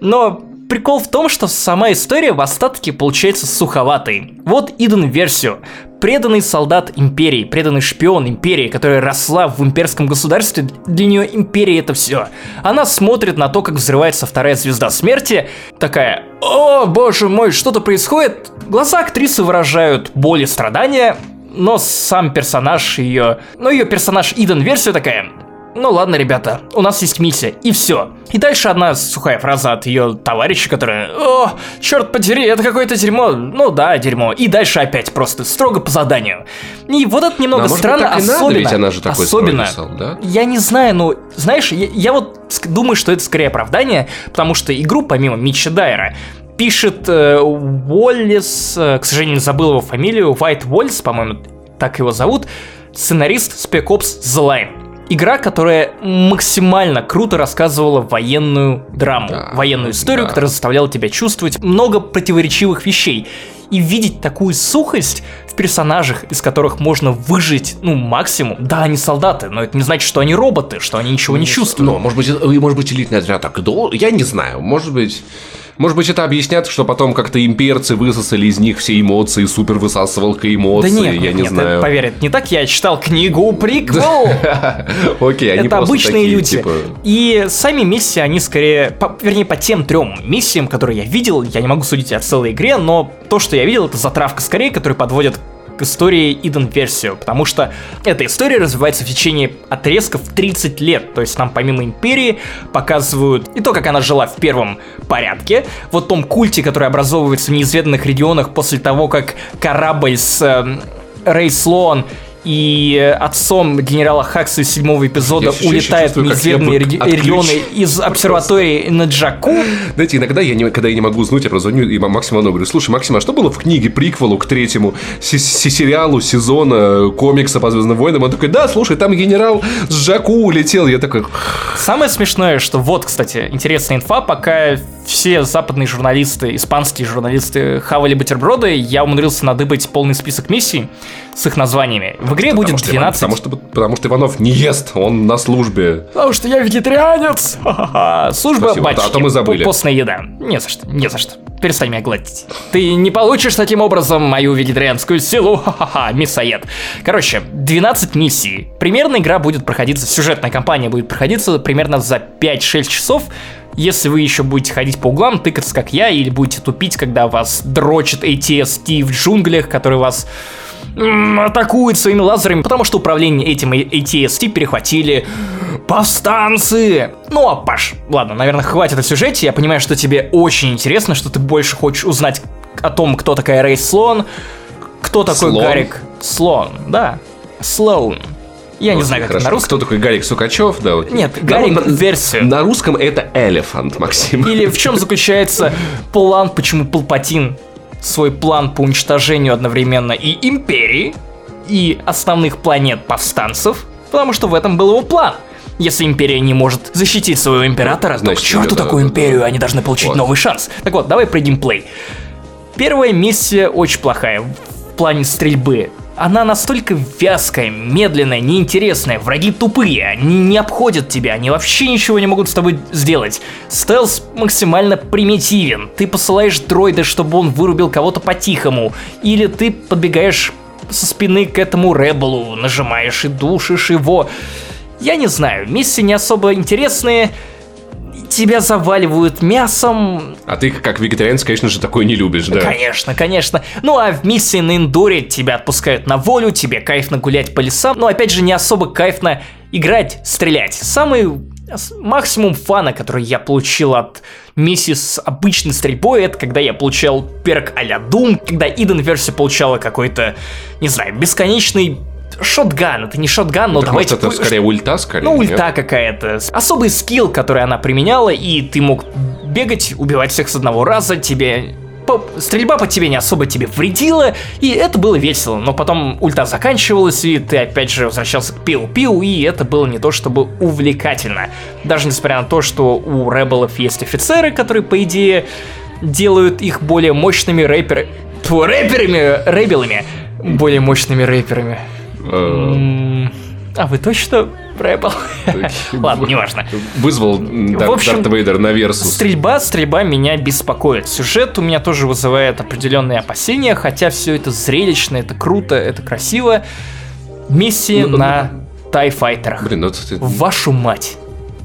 Но прикол в том, что сама история в остатке получается суховатой. Вот Иден версию. Преданный солдат империи, преданный шпион империи, которая росла в имперском государстве, для нее империя это все. Она смотрит на то, как взрывается вторая звезда смерти, такая, о боже мой, что-то происходит. Глаза актрисы выражают боль и страдания, но сам персонаж ее, ну ее персонаж Иден версия такая, ну ладно, ребята, у нас есть миссия, и все. И дальше одна сухая фраза от ее товарища, которая «О, черт подери, это какое-то дерьмо». Ну да, дерьмо. И дальше опять просто строго по заданию. И вот это немного Ну, а может быть, странно, так надо, особенно. ведь она же такой особенно. строгий солдат. Я не знаю, ну, знаешь, я, я вот думаю, что это скорее оправдание, потому что игру, помимо Митча Дайера, пишет э, Уоллес, э, к сожалению, забыл его фамилию, White Wallace, по-моему, так его зовут, сценарист Spec Ops The Line. Игра, которая максимально круто рассказывала военную драму, Да, военную историю, да. которая заставляла тебя чувствовать много противоречивых вещей. И видеть такую сухость в персонажах, из которых можно выжить, ну, максимум. Да, они солдаты, но это не значит, что они роботы, что они ничего не чувствуют. Ну, может быть, может быть, элитный отряд так дол- Я не знаю. Может быть. Может быть, это объяснят, что потом как-то имперцы высосали из них все эмоции, супер высасывалка эмоций, да нет, я нет, не нет, знаю. поверь, это не так. Я читал книгу приквел. Окей, они это обычные люди. типа, И сами миссии, они скорее, вернее, по тем трем миссиям, которые я видел, я не могу судить о целой игре, но то, что я видел, это затравка скорее, которая подводит к истории Иден версию, потому что эта история развивается в течение отрезков 30 лет, то есть нам помимо Империи показывают и то, как она жила в первом порядке, вот том культе, который образовывается в неизведанных регионах после того, как корабль с эм, Рей Слоан и отцом генерала Хакса из седьмого эпизода Я улетает в неизведанные регионы из обсерватории на Джаку. Знаете, иногда я не, когда я не могу уснуть, я прозвоню и Максиму Иванову говорю, слушай, Максим, а что было в книге приквелу к третьему се- се- сериалу сезона комикса по Звездным войнам? Он такой, да, слушай, там генерал с Джаку улетел. Я такой, Самое смешное, что вот, кстати, интересная инфа, пока все западные журналисты, испанские журналисты хавали бутерброды, я умудрился надыбать полный список миссий с их названиями. В игре будет потому что, Иван- 12. потому, что, потому что Иванов не ест, он на службе. Потому что я вегетарианец! Служба Спасибо, а то мы забыли. Постная еда. Не за что, не за что. Перестань меня гладить. Ты не получишь таким образом мою вегетарианскую силу. Ха-ха-ха, мясоед. Короче, 12 миссий. Примерно игра будет проходиться, сюжетная кампания будет проходиться примерно за 5-6 часов. Если вы еще будете ходить по углам, тыкаться как я, или будете тупить, когда вас дрочит ATST в джунглях, который вас атакует своими лазерами, потому что управление этим ATST перехватили повстанцы. Ну, а Паш, ладно, наверное, хватит о сюжете. Я понимаю, что тебе очень интересно, что ты больше хочешь узнать о том, кто такая Рэй Слон, кто такой Слон? Гарик Слон, да, Слоун. Я не знаю, как это на русском. Кто такой Гарик Сукачев? Да. Нет, Гарик на, версию. на русском это элефант, Максим. Или в чем заключается план, почему Палпатин свой план по уничтожению одновременно и Империи, и основных планет повстанцев, потому что в этом был его план. Если Империя не может защитить своего Императора, то к Значит, черту да, такую да, да. Империю, они должны получить Вот. новый шанс. Так вот, давай про геймплей. Первая миссия очень плохая в плане стрельбы. Она настолько вязкая, медленная, неинтересная, враги тупые, они не обходят тебя, они вообще ничего не могут с тобой сделать. Стелс максимально примитивен, ты посылаешь дроида, чтобы он вырубил кого-то по-тихому, или ты подбегаешь со спины к этому Ребелу, нажимаешь и душишь его. Я не знаю, миссии не особо интересные, тебя заваливают мясом, А ты, как вегетарианец, конечно же, такое не любишь, да? Конечно, конечно. Ну а в миссии на Эндуре тебя отпускают на волю, тебе кайфно гулять по лесам, но опять же не особо кайфно играть, стрелять. Самый максимум фана, который я получил от миссии с обычной стрельбой, это когда я получал перк а-ля Doom, когда Иден версия получала какой-то, не знаю, бесконечный шотган. Это не шотган, но Так, давайте... может, это скорее ульта, скорее. ну, нет? ульта какая-то. Особый скилл, который она применяла, и ты мог бегать, убивать всех с одного раза, тебе... Стрельба по тебе не особо тебе вредила, и это было весело. Но потом ульта заканчивалась, и ты опять же возвращался к пиу-пиу, и это было не то чтобы увлекательно. Даже несмотря на то, что у rebel ов есть офицеры, которые, по идее, делают их более мощными рэпер... Тьфу, рэперами, rebel ами. Более мощными рэперами. А вы точно рэпер? Ладно, неважно. Вызвал Дар- В общем, Дарт Вейдер на Versus. Стрельба, стрельба меня беспокоит. Сюжет у меня тоже вызывает определенные опасения, хотя все это зрелищно, это круто, это красиво. Миссии Ну, на тайфайтерах. Блин, ну ты- Вашу мать.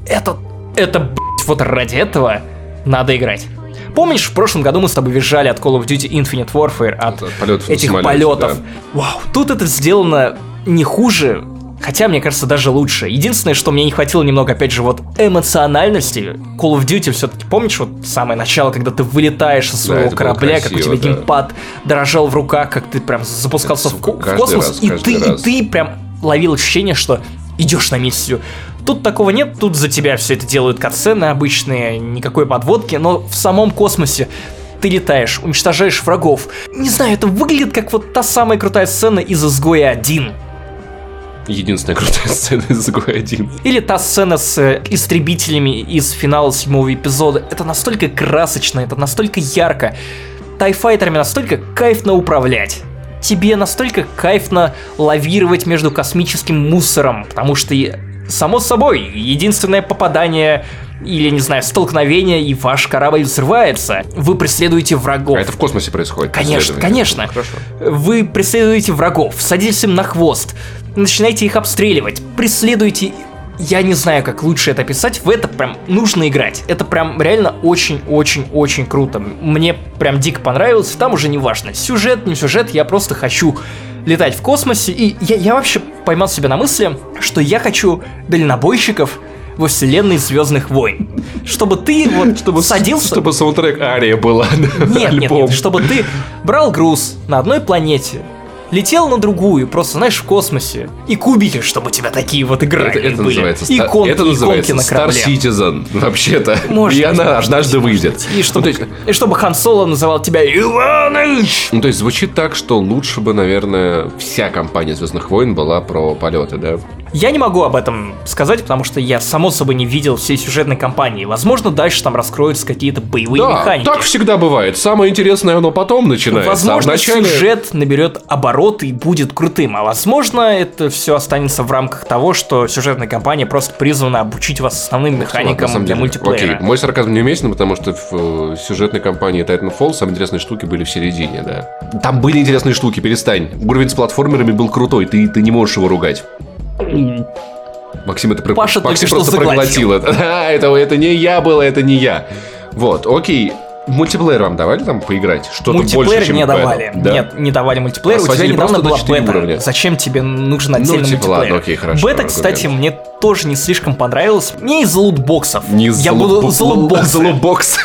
Это, это, блядь, вот ради этого надо играть. Помнишь, в прошлом году мы с тобой визжали от Call of Duty Infinite Warfare, от От полетов этих самолете, полетов. да. Вау, тут это сделано не хуже, хотя, мне кажется, даже лучше. Единственное, что мне не хватило немного, опять же, вот эмоциональности. Call of Duty все-таки, помнишь, вот самое начало, когда ты вылетаешь из своего было корабля, как у красиво, тебя да. геймпад дрожал в руках, как ты прям запускался Это, в, сука, в космос, раз, и ты, и раз. ты прям ловил ощущение, что идешь на миссию. Тут такого нет, тут за тебя все это делают катсцены обычные, никакой подводки, но в самом космосе ты летаешь, уничтожаешь врагов. Не знаю, это выглядит как вот та самая крутая сцена из «Изгоя 1». Единственная крутая сцена из Изгоя 1. Или та сцена с э, истребителями из финала седьмого эпизода. Это настолько красочно, это настолько ярко. Тайфайтерами настолько кайфно управлять. Тебе настолько кайфно лавировать между космическим мусором, потому что, само собой, единственное попадание или, не знаю, столкновение, и ваш корабль взрывается. Вы преследуете врагов. А это в космосе происходит? Конечно, конечно. Ну, Хорошо. Вы преследуете врагов, садитесь им на хвост, начинаете их обстреливать, преследуете... Я не знаю, как лучше это описать, в это прям нужно играть. Это прям реально очень-очень-очень круто. Мне прям дико понравилось, там уже не важно, сюжет, не сюжет, я просто хочу летать в космосе, и я, я вообще поймал себя на мысли, что я хочу дальнобойщиков во вселенной Звездных войн. Чтобы ты вот Чтобы, садился... чтобы саундтрек Ария была. Нет, нет, нет, чтобы ты брал груз на одной планете, летел на другую, просто, знаешь, в космосе. И кубики, чтобы у тебя такие вот игры Это, это были. называется, ста- иконки, это называется на Star корабле. Citizen, вообще-то. Может и быть, она может однажды быть, выйдет. И чтобы, Ну, есть- и чтобы Хан Соло называл тебя Иваныч. Ну, то есть звучит так, что лучше бы, наверное, вся компания Звездных войн была про полеты, да? Я не могу об этом сказать, потому что я, само собой, не видел всей сюжетной кампании. Возможно, дальше там раскроются какие-то боевые Да, механики. так всегда бывает. Самое интересное оно потом начинается. Возможно, а вначале... сюжет наберет обороты и будет крутым, а возможно, это все останется в рамках того, что сюжетная кампания просто призвана обучить вас основным механикам самом для деле, мультиплеера. Окей, мой сарказм неуместен, потому что в э, сюжетной кампании Titanfall самые интересные штуки были в середине, да. Там были интересные штуки, перестань. Уровень с платформерами был крутой, ты, ты не можешь его ругать. Максим это. Паша Максим просто проглотил это. А, это. Это не я был, это не я. Вот, окей. Мультиплеер вам давали там поиграть? Что-то Мультиплеер больше, чем не Battle, давали. да? Нет, не давали мультиплеер. А У тебя недавно была 4 бета. уровня. Зачем тебе нужен Ну, отдельный типа, мультиплеер? ладно, окей, хорошо, Бета, аргумент. кстати, мне тоже не слишком понравилась. Мне из-за лутбоксов. Не Я залупо- буду за лутбоксы.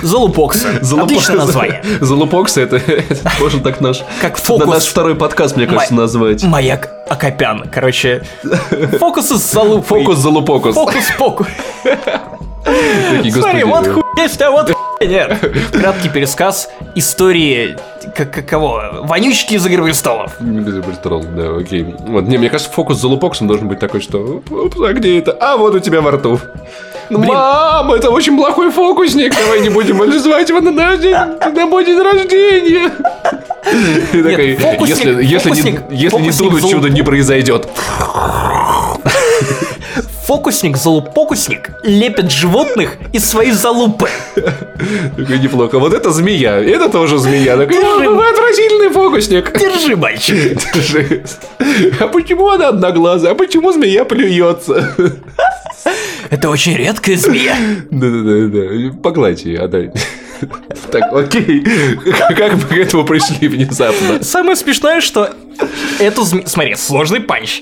За лутбоксы. Залупо- Отличное название. Залупокс это, это можно так наш, Как фокус. наш второй подкаст, мне кажется, назвать. Маяк Акопян. Короче, фокусы с залупой. Фокус залупокус. Фокус-покус. Смотри, вот да. хуй есть, а вот нет. Краткий пересказ истории как, как кого? Вонючки из «Игры престолов». Без престолов, да, окей. Вот, не, мне кажется, фокус с залупоксом должен быть такой, что... «Упс, а где это? А, вот у тебя во рту. Ну, Блин. Мам, это очень плохой фокусник. Давай не будем звать его на наш день, на мой день рождения. И такой, если, если, не, если не чудо не произойдет. Фокусник, залупокусник лепит животных из своей залупы. Такой неплохо. Вот это змея, это тоже змея. Такой, Держи. «О, вы отвратительный фокусник. Держи, мальчик. Держи. А почему она одноглазая? А почему змея плюется? Это очень редкая змея. Да-да-да, погладь ее, отдай. Так, окей. Как мы к этому пришли внезапно? Самое смешное, что эту змею... Смотри, сложный панч.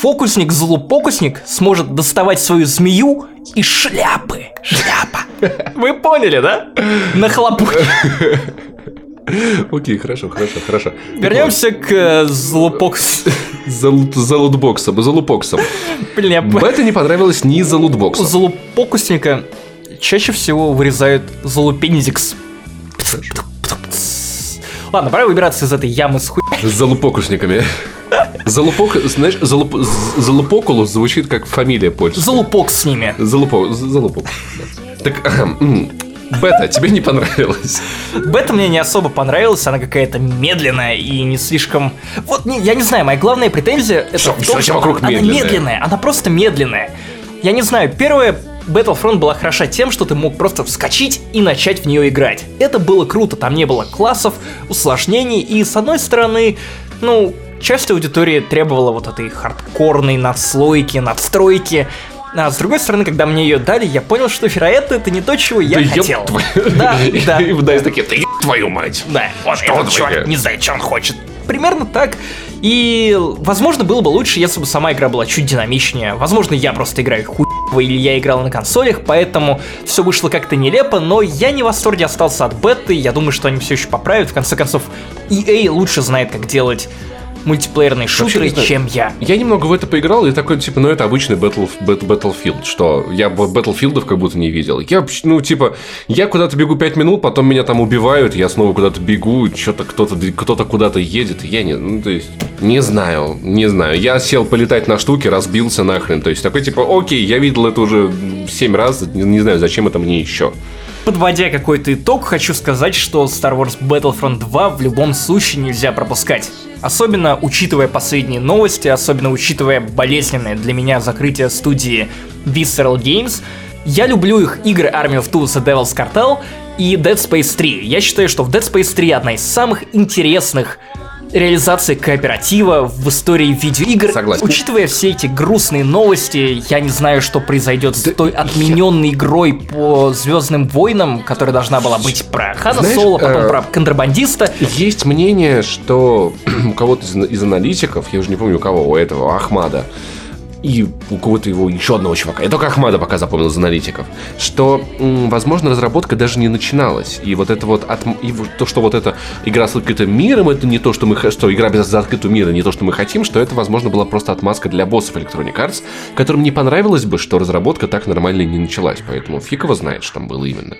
Фокусник, залупокусник сможет доставать свою змею из шляпы. Шляпа. Вы поняли, да? На хлопок. Окей, хорошо, хорошо, хорошо. Вернемся к э, залупокс... За, лут- за лутбоксом, за лутбоксом. Блин, Бета не понравилось ни за У лутбоксом. залупокусника чаще всего вырезают залупензикс. Ладно, пора выбираться из этой ямы с хуй. С залупокусниками. Залупок, знаешь, залуп, залупокулус звучит как фамилия польская. Залупок с ними. Залупок. да. Так, Бета, тебе не понравилось? Бета мне не особо понравилась, она какая-то медленная и не слишком... Вот, не, я не знаю, моя главная претензия это Что- в что том, тебя что вокруг она медленная? медленная, она просто медленная. Я не знаю, первая Battlefront была хороша тем, что ты мог просто вскочить и начать в нее играть. Это было круто, там не было классов, усложнений, и с одной стороны, ну, часть аудитории требовала вот этой хардкорной надслойки, надстройки, а с другой стороны, когда мне ее дали, я понял, что вероятно это не то, чего я Да хотел. твою- Да, да. И да, и такие, ёб твою мать. Да, вот этот он чувак не знает, что он хочет. Примерно так. И, возможно, было бы лучше, если бы сама игра была чуть динамичнее. Возможно, я просто играю хуево, или я играл на консолях, поэтому все вышло как-то нелепо, но я не в восторге остался от беты, я думаю, что они все еще поправят. В конце концов, EA лучше знает, как делать мультиплеерные шутеры, чем я. Я немного в это поиграл, и такой, типа, ну это обычный Battle, Bat- Battlefield, что я в Battlefield'ов как будто не видел. Я, ну, типа, я куда-то бегу 5 минут, потом меня там убивают, я снова куда-то бегу, что-то кто-то кто куда-то едет, я не, ну, то есть, не знаю, не знаю. Я сел полетать на штуке, разбился нахрен, то есть, такой, типа, окей, я видел это уже 7 раз, не, не знаю, зачем это мне еще. Подводя какой-то итог, хочу сказать, что Star Wars Battlefront 2 в любом случае нельзя пропускать. Особенно учитывая последние новости, особенно учитывая болезненное для меня закрытие студии Visceral Games. Я люблю их игры Army of Two The Devil's Cartel и Dead Space 3. Я считаю, что в Dead Space 3 одна из самых интересных реализаций кооператива в истории видеоигр. Согласен. Учитывая все эти грустные новости, я не знаю, что произойдет с той отмененной игрой по Звездным войнам, которая должна была быть про Хана Знаешь, Соло, потом э, про контрабандиста. Есть мнение, что у кого-то из, из аналитиков, я уже не помню у кого, у этого Ахмада, и у кого-то его еще одного чувака, я только Ахмада пока запомнил из аналитиков, что, возможно, разработка даже не начиналась. И вот это вот, отм- и то, что вот эта игра с открытым миром, это не то, что мы, что игра без открытого мира, не то, что мы хотим, что это, возможно, была просто отмазка для боссов Electronic Arts, которым не понравилось бы, что разработка так нормально не началась. Поэтому фиг его знает, что там было именно.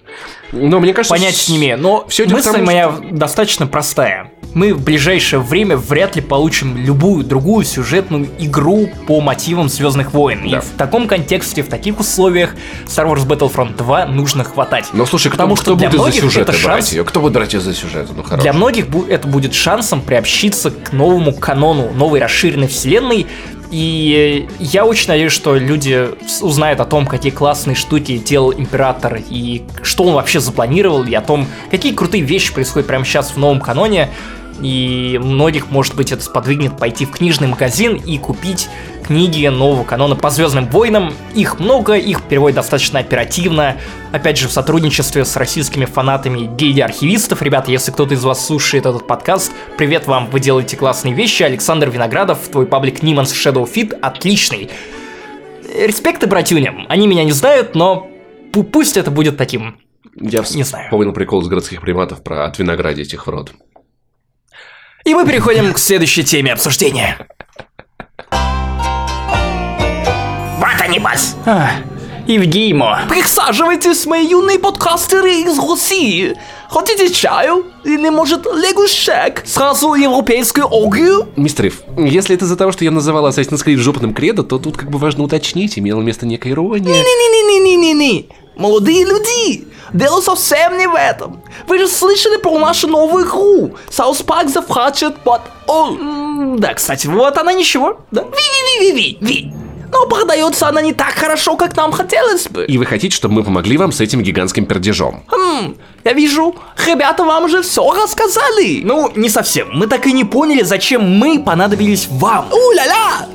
Но мне кажется... понять с ними. Но идет к мысль тому, моя достаточно простая. Мы в ближайшее время вряд ли получим любую другую сюжетную игру по мотивам Звездных войн. Да. И в таком контексте, в таких условиях Star Wars Battlefront 2 нужно хватать. Но слушай, кто, Потому кто что для будет за многих сюжет это брать шанс ее? Кто будет брать ее за сюжет? Ну, хорошо. Для многих это будет шансом приобщиться к новому канону, новой расширенной вселенной. И э, я очень надеюсь, что люди узнают о том, какие классные штуки делал Император, и что он вообще запланировал, и о том, какие крутые вещи происходят прямо сейчас в новом каноне. И многих, может быть, это сподвигнет пойти в книжный магазин и купить книги нового канона по Звездным войнам. Их много, их переводят достаточно оперативно. Опять же, в сотрудничестве с российскими фанатами гильдии архивистов. Ребята, если кто-то из вас слушает этот подкаст, привет вам, вы делаете классные вещи. Александр Виноградов, твой паблик Ниманс Shadow Fit отличный. Респекты братюням. Они меня не знают, но пу- пусть это будет таким. Я Не знаю. вспомнил прикол с городских приматов про от виноградия этих в рот. И мы переходим к следующей теме обсуждения. Босс. А, Евгеймо. Присаживайтесь, мои юные подкастеры из России. Хотите чаю? Или, может, лягушек? Сразу европейскую огрю? Мистер Ив, если это из-за того, что я называл Assassin's Creed жопным кредо, то тут как бы важно уточнить, имело место некая ирония. Не-не-не-не-не-не. Молодые люди, дело совсем не в этом. Вы же слышали про нашу новую игру. South Park The Fractured But All. Да, кстати, вот она ничего. Да. Ви-ви-ви-ви-ви. Но продается она не так хорошо, как нам хотелось бы. И вы хотите, чтобы мы помогли вам с этим гигантским пердежом? Хм, я вижу, ребята вам уже все рассказали. Ну, не совсем. Мы так и не поняли, зачем мы понадобились вам. У-ля-ля!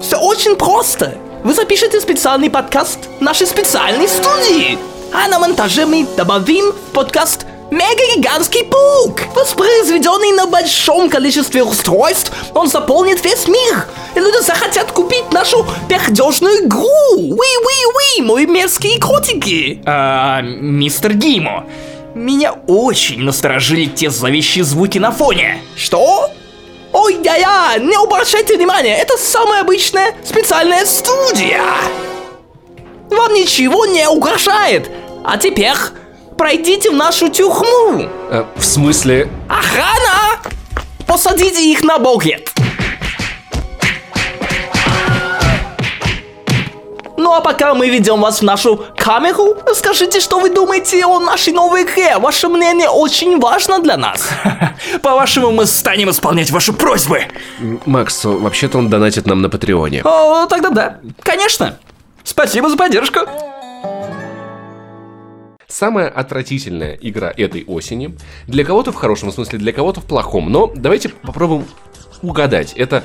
Все очень просто. Вы запишете специальный подкаст в нашей специальной студии. А на монтаже мы добавим в подкаст мега-гигантский паук, воспроизведенный на большом количестве устройств, он заполнит весь мир, и люди захотят купить нашу пердежную игру. Уи-уи-уи, мои мерзкие котики. А, мистер Гимо, меня очень насторожили те зловещие звуки на фоне. Что? Ой, я-я, не обращайте внимания, это самая обычная специальная студия. Вам ничего не угрожает. А теперь пройдите в нашу тюрьму. Э, в смысле... Охрана! Посадите их на бугет. Ну а пока мы ведем вас в нашу камеру, скажите, что вы думаете о нашей новой игре. Ваше мнение очень важно для нас. По-вашему, мы станем исполнять ваши просьбы. Макс, вообще-то он донатит нам на Патреоне. О, тогда да, конечно. Спасибо за поддержку. Самая отвратительная игра этой осени. Для кого-то в хорошем смысле, для кого-то в плохом. Но давайте попробуем угадать. Это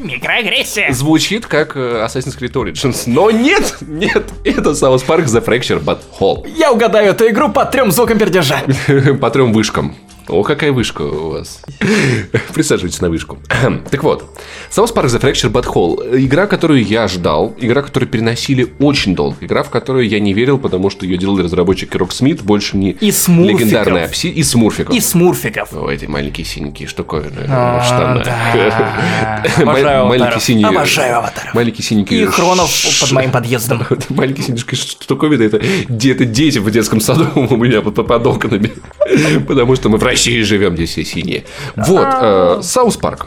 Микроагрессия. звучит как э, Assassin's Creed Origins. Но нет, нет, это South Park The Fracture But Whole. Я угадаю эту игру по трем звукам пердежа. По трем вышкам. О, какая вышка у вас. Присаживайтесь на вышку. так вот, South Park The Fracture But Whole. Игра, которую я ждал, игра, которую переносили очень долго. Игра, в которую я не верил, потому что ее делали разработчики Rocksmith, больше не И Смурфиков. легендарная пси и Смурфиков. И смурфиков. О, эти маленькие синенькие штуковины А, в штанах. да. Ма- Обожаю Маленькие синие... Обожаю аватаров. Маленькие синенькие... И хронов под моим подъездом. Маленькие синие штуковины, это дети в детском саду у меня под, под окнами. Потому что мы в России живем, здесь все синие. Вот, э, South Park.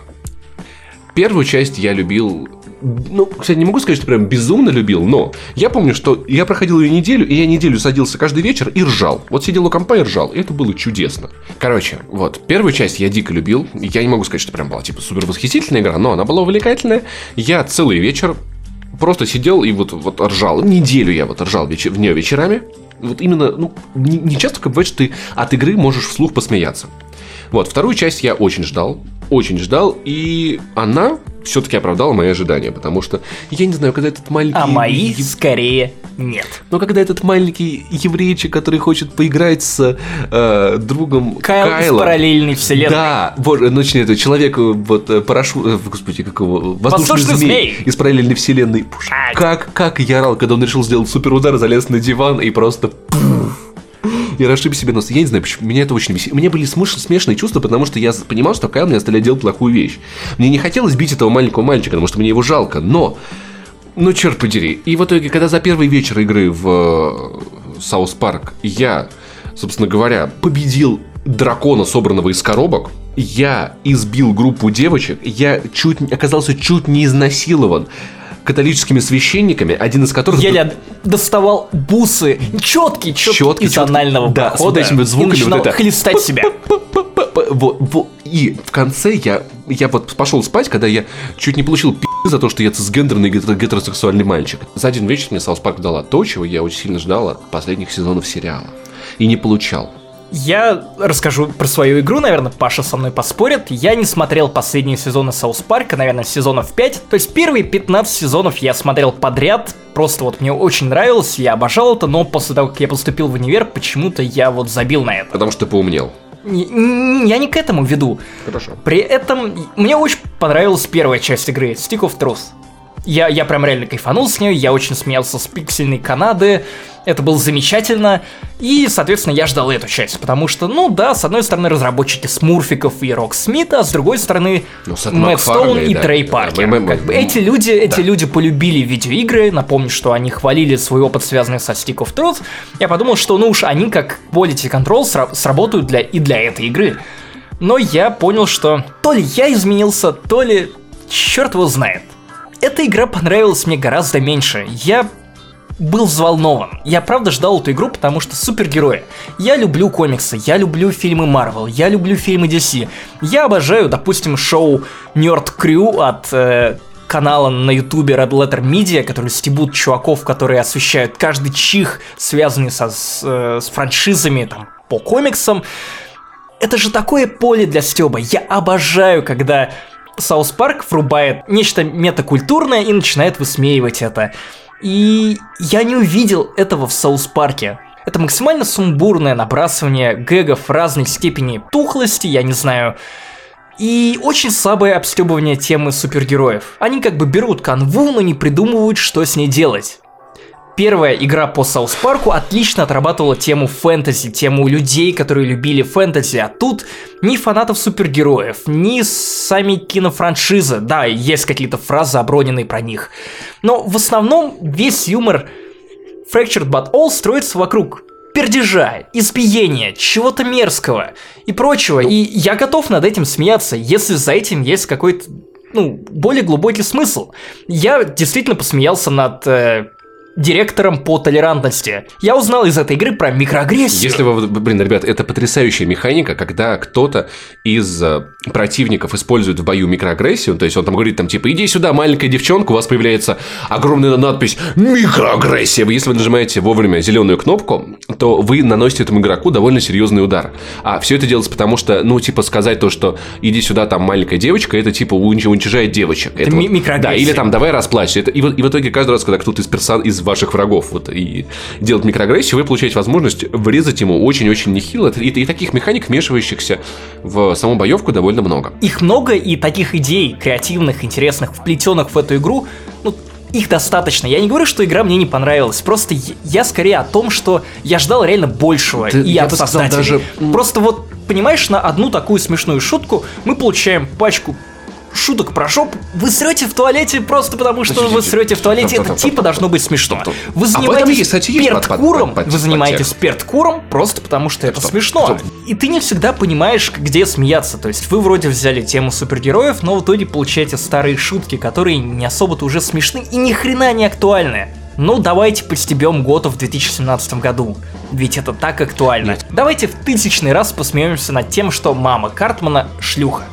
Первую часть я любил ну, кстати, не могу сказать, что прям безумно любил, но я помню, что я проходил ее неделю, и я неделю садился каждый вечер и ржал. Вот сидел у компа и ржал, и это было чудесно. Короче, вот, первую часть я дико любил. Я не могу сказать, что прям была типа супер восхитительная игра, но она была увлекательная. Я целый вечер просто сидел и вот, вот ржал. Неделю я вот ржал вечер, в нее вечерами. Вот именно, ну, не, не часто бывает, что ты от игры можешь вслух посмеяться. Вот, вторую часть я очень ждал. очень ждал, и она все-таки оправдала мои ожидания, потому что я не знаю, когда этот маленький... А мои ев- скорее нет. Но когда этот маленький еврейчик, который хочет поиграть с э, другом Кайл из Кайлом, параллельной вселенной. Да, боже, ну точнее, это человек, э, вот, э, парашу... э, Господи, как его? Воздушный, Воздушный змей, змей. из параллельной вселенной. Боже. Как, как я орал, когда он решил сделать суперудар, залез на диван и просто... пуф, И расшиб себе нос. Я не знаю, почему. Меня это очень. У меня были смыш- смешные чувства, потому что я понимал, что Кайл мне оставляет делать плохую вещь. Мне не хотелось бить этого маленького мальчика, потому что мне его жалко. Но ну, черт подери. И в итоге, когда за первый вечер игры в South Park я, собственно говоря, победил дракона, собранного из коробок, я избил группу девочек, я чуть не- оказался чуть не изнасилован католическими священниками, один из которых... Еле доставал бусы, четкий, четкий Чёткий, из анального Да, с прохода вот этими звуками, и начинал вот это. хлестать себя. Вот, вот. И в конце я, я вот пошел спать, когда я чуть не получил пи*** за то, что я цисгендерный гетер- гетеросексуальный мальчик. За один вечер мне South Park дала то, чего я очень сильно ждал от последних сезонов сериала. И не получал. Я расскажу про свою игру, наверное, Паша со мной поспорит. Я не смотрел последние сезоны South Park а, наверное, сезонов 5. То есть первые 15 сезонов я смотрел подряд. Просто вот мне очень нравилось, я обожал это, но после того, как я поступил в универ, почему-то я вот забил на это. Потому что ты поумнел. Не- не- Я не к этому веду. Хорошо. При этом мне очень понравилась первая часть игры, Stick of Truth. Я, я прям реально кайфанул с нее, я очень смеялся с пиксельной Канады, это было замечательно, и, соответственно, я ждал эту часть, потому что, ну да, с одной стороны разработчики Смурфиков и Рок Смита, а с другой стороны Ну, Мэтт Стоун и да. Трей Да, Паркер. мы- мы- Как бы мы- эти люди, эти люди полюбили видеоигры, напомню, что они хвалили свой опыт, связанный со Stick of Truth, я подумал, что, ну уж они как Quality Control сра- сработают для, и для этой игры. Но я понял, что то ли я изменился, то ли черт его знает. Эта игра понравилась мне гораздо меньше. Я был взволнован. Я правда ждал эту игру, потому что супергерои. Я люблю комиксы, я люблю фильмы Marvel, я люблю фильмы DC. Я обожаю, допустим, шоу Nerd Crew от э, канала на ютубе Red Letter Media, которые стебут чуваков, которые освещают каждый чих, связанный со, с, э, с франшизами там, по комиксам. Это же такое поле для стеба. Я обожаю, когда South Park врубает нечто метакультурное и начинает высмеивать это. И я не увидел этого в South Park е. Это максимально сумбурное набрасывание гэгов разной степени тухлости, я не знаю. И очень слабое обстебывание темы супергероев. Они как бы берут канву, но не придумывают, что с ней делать. Первая игра по South Park у отлично отрабатывала тему фэнтези, тему людей, которые любили фэнтези, а тут ни фанатов супергероев, ни сами кинофраншизы, да, есть какие-то фразы, оброненные про них. Но в основном весь юмор Fractured But All строится вокруг пердежа, избиения, чего-то мерзкого и прочего. И я готов над этим смеяться, если за этим есть какой-то, ну, более глубокий смысл. Я действительно посмеялся над э, директором по толерантности. Я узнал из этой игры про микроагрессию. Если вы, блин, ребят, это потрясающая механика, когда кто-то из э, противников использует в бою микроагрессию, то есть он там говорит, там, типа, иди сюда, маленькая девчонка, у вас появляется огромная надпись «Микроагрессия». Вы, Если вы нажимаете вовремя зеленую кнопку, то вы наносите этому игроку довольно серьезный удар. А все это делается потому, что, ну, типа, сказать то, что иди сюда, там, маленькая девочка, это, типа, унич- уничижает девочек. Это, ми- микроагрессия. Да, или там, давай расплачься. Это, и, вот- и в итоге каждый раз, когда кто-то из персон из ваших врагов вот и делает микроагрессию, вы получаете возможность врезать ему очень-очень нехило. И, и таких механик, вмешивающихся в саму боевку, довольно много. Их много, и таких идей, креативных, интересных, вплетенных в эту игру, ну, их достаточно. Я не говорю, что игра мне не понравилась. Просто я- скорее о том, что я ждал реально большего. Да и я от создателей. даже, Просто вот, понимаешь, на одну такую смешную шутку мы получаем пачку шуток про жоп. Вы срете в туалете просто потому, что вы срете в туалете. Это типа должно быть смешно. Вы занимаетесь перткуром, вы занимаетесь перткуром просто потому, что это смешно. И ты не всегда понимаешь, где смеяться. То есть вы вроде взяли тему супергероев, но в итоге получаете старые шутки, которые не особо-то уже смешны и ни хрена не актуальны. Ну, давайте постебем Гота в 2017 году. Ведь это так актуально. Давайте в тысячный раз посмеемся над тем, что мама Картмана шлюха.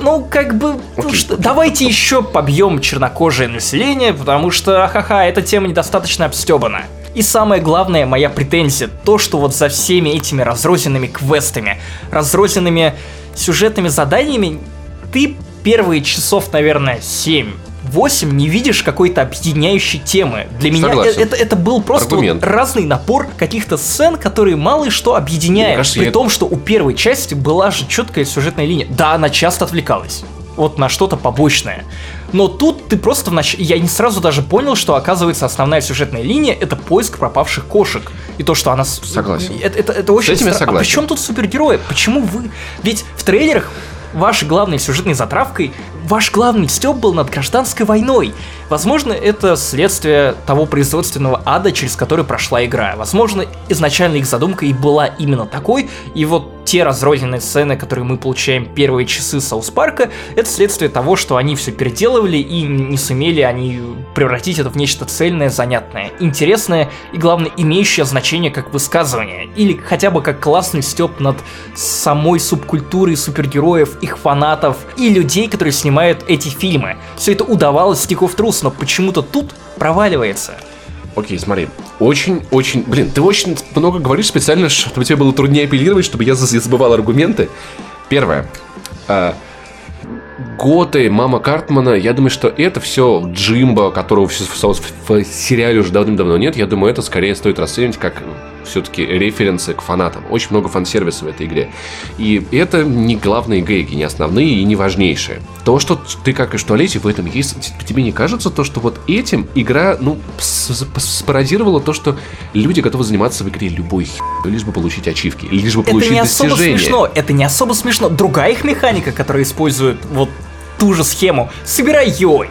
Ну, как бы, ну что, давайте еще побьем чернокожее население, потому что, ха-ха, эта тема недостаточно обстебана. И самое главное, моя претензия, то, что вот за всеми этими разрозненными квестами, разрозненными сюжетными заданиями ты первые часов, наверное, 7 8 не видишь какой-то объединяющей темы. Для меня Согласен. э- это, это был просто вот разный напор каких-то сцен, которые мало что объединяют. Кажется, При я- том, что у первой части была же четкая сюжетная линия. Да, она часто отвлекалась. Вот на что-то побочное. Но тут ты просто внач... Я не сразу даже понял, что оказывается основная сюжетная линия это поиск пропавших кошек. И то, что она... с- Согласен. Это, это, это очень этим я стра- согласен. А при чем тут супергерои? Почему вы... Ведь в трейлерах вашей главной сюжетной затравкой ваш главный стёб был над гражданской войной. Возможно, это следствие того производственного ада, через который прошла игра. Возможно, изначально их задумка и была именно такой, и вот те разрозненные сцены, которые мы получаем первые часы Саус Парка, это следствие того, что они все переделывали и не сумели они превратить это в нечто цельное, занятное, интересное и, главное, имеющее значение как высказывание. Или хотя бы как классный степ над самой субкультурой супергероев, их фанатов и людей, которые снимают эти фильмы. Все это удавалось Stick of но почему-то тут проваливается. Окей, смотри. Очень-очень... Блин, ты очень много говоришь специально, чтобы тебе было труднее апеллировать, чтобы я забывал аргументы. Первое. А, Готы, мама Картмана, я думаю, что это все Джимбо, которого в, в- в сериале уже давным-давно нет. Я думаю, это скорее стоит расценивать как все-таки референсы к фанатам. Очень много фан-сервиса в этой игре. И это не главные гейги, не основные и не важнейшие. То, что ты как и в туалете, в этом есть, тебе не кажется то, что вот этим игра, ну, спародировала то, что люди готовы заниматься в игре любой херней, лишь бы получить ачивки, лишь бы получить это не особо достижения. смешно, это не особо смешно. Другая их механика, которая использует вот ту же схему, собирай йой.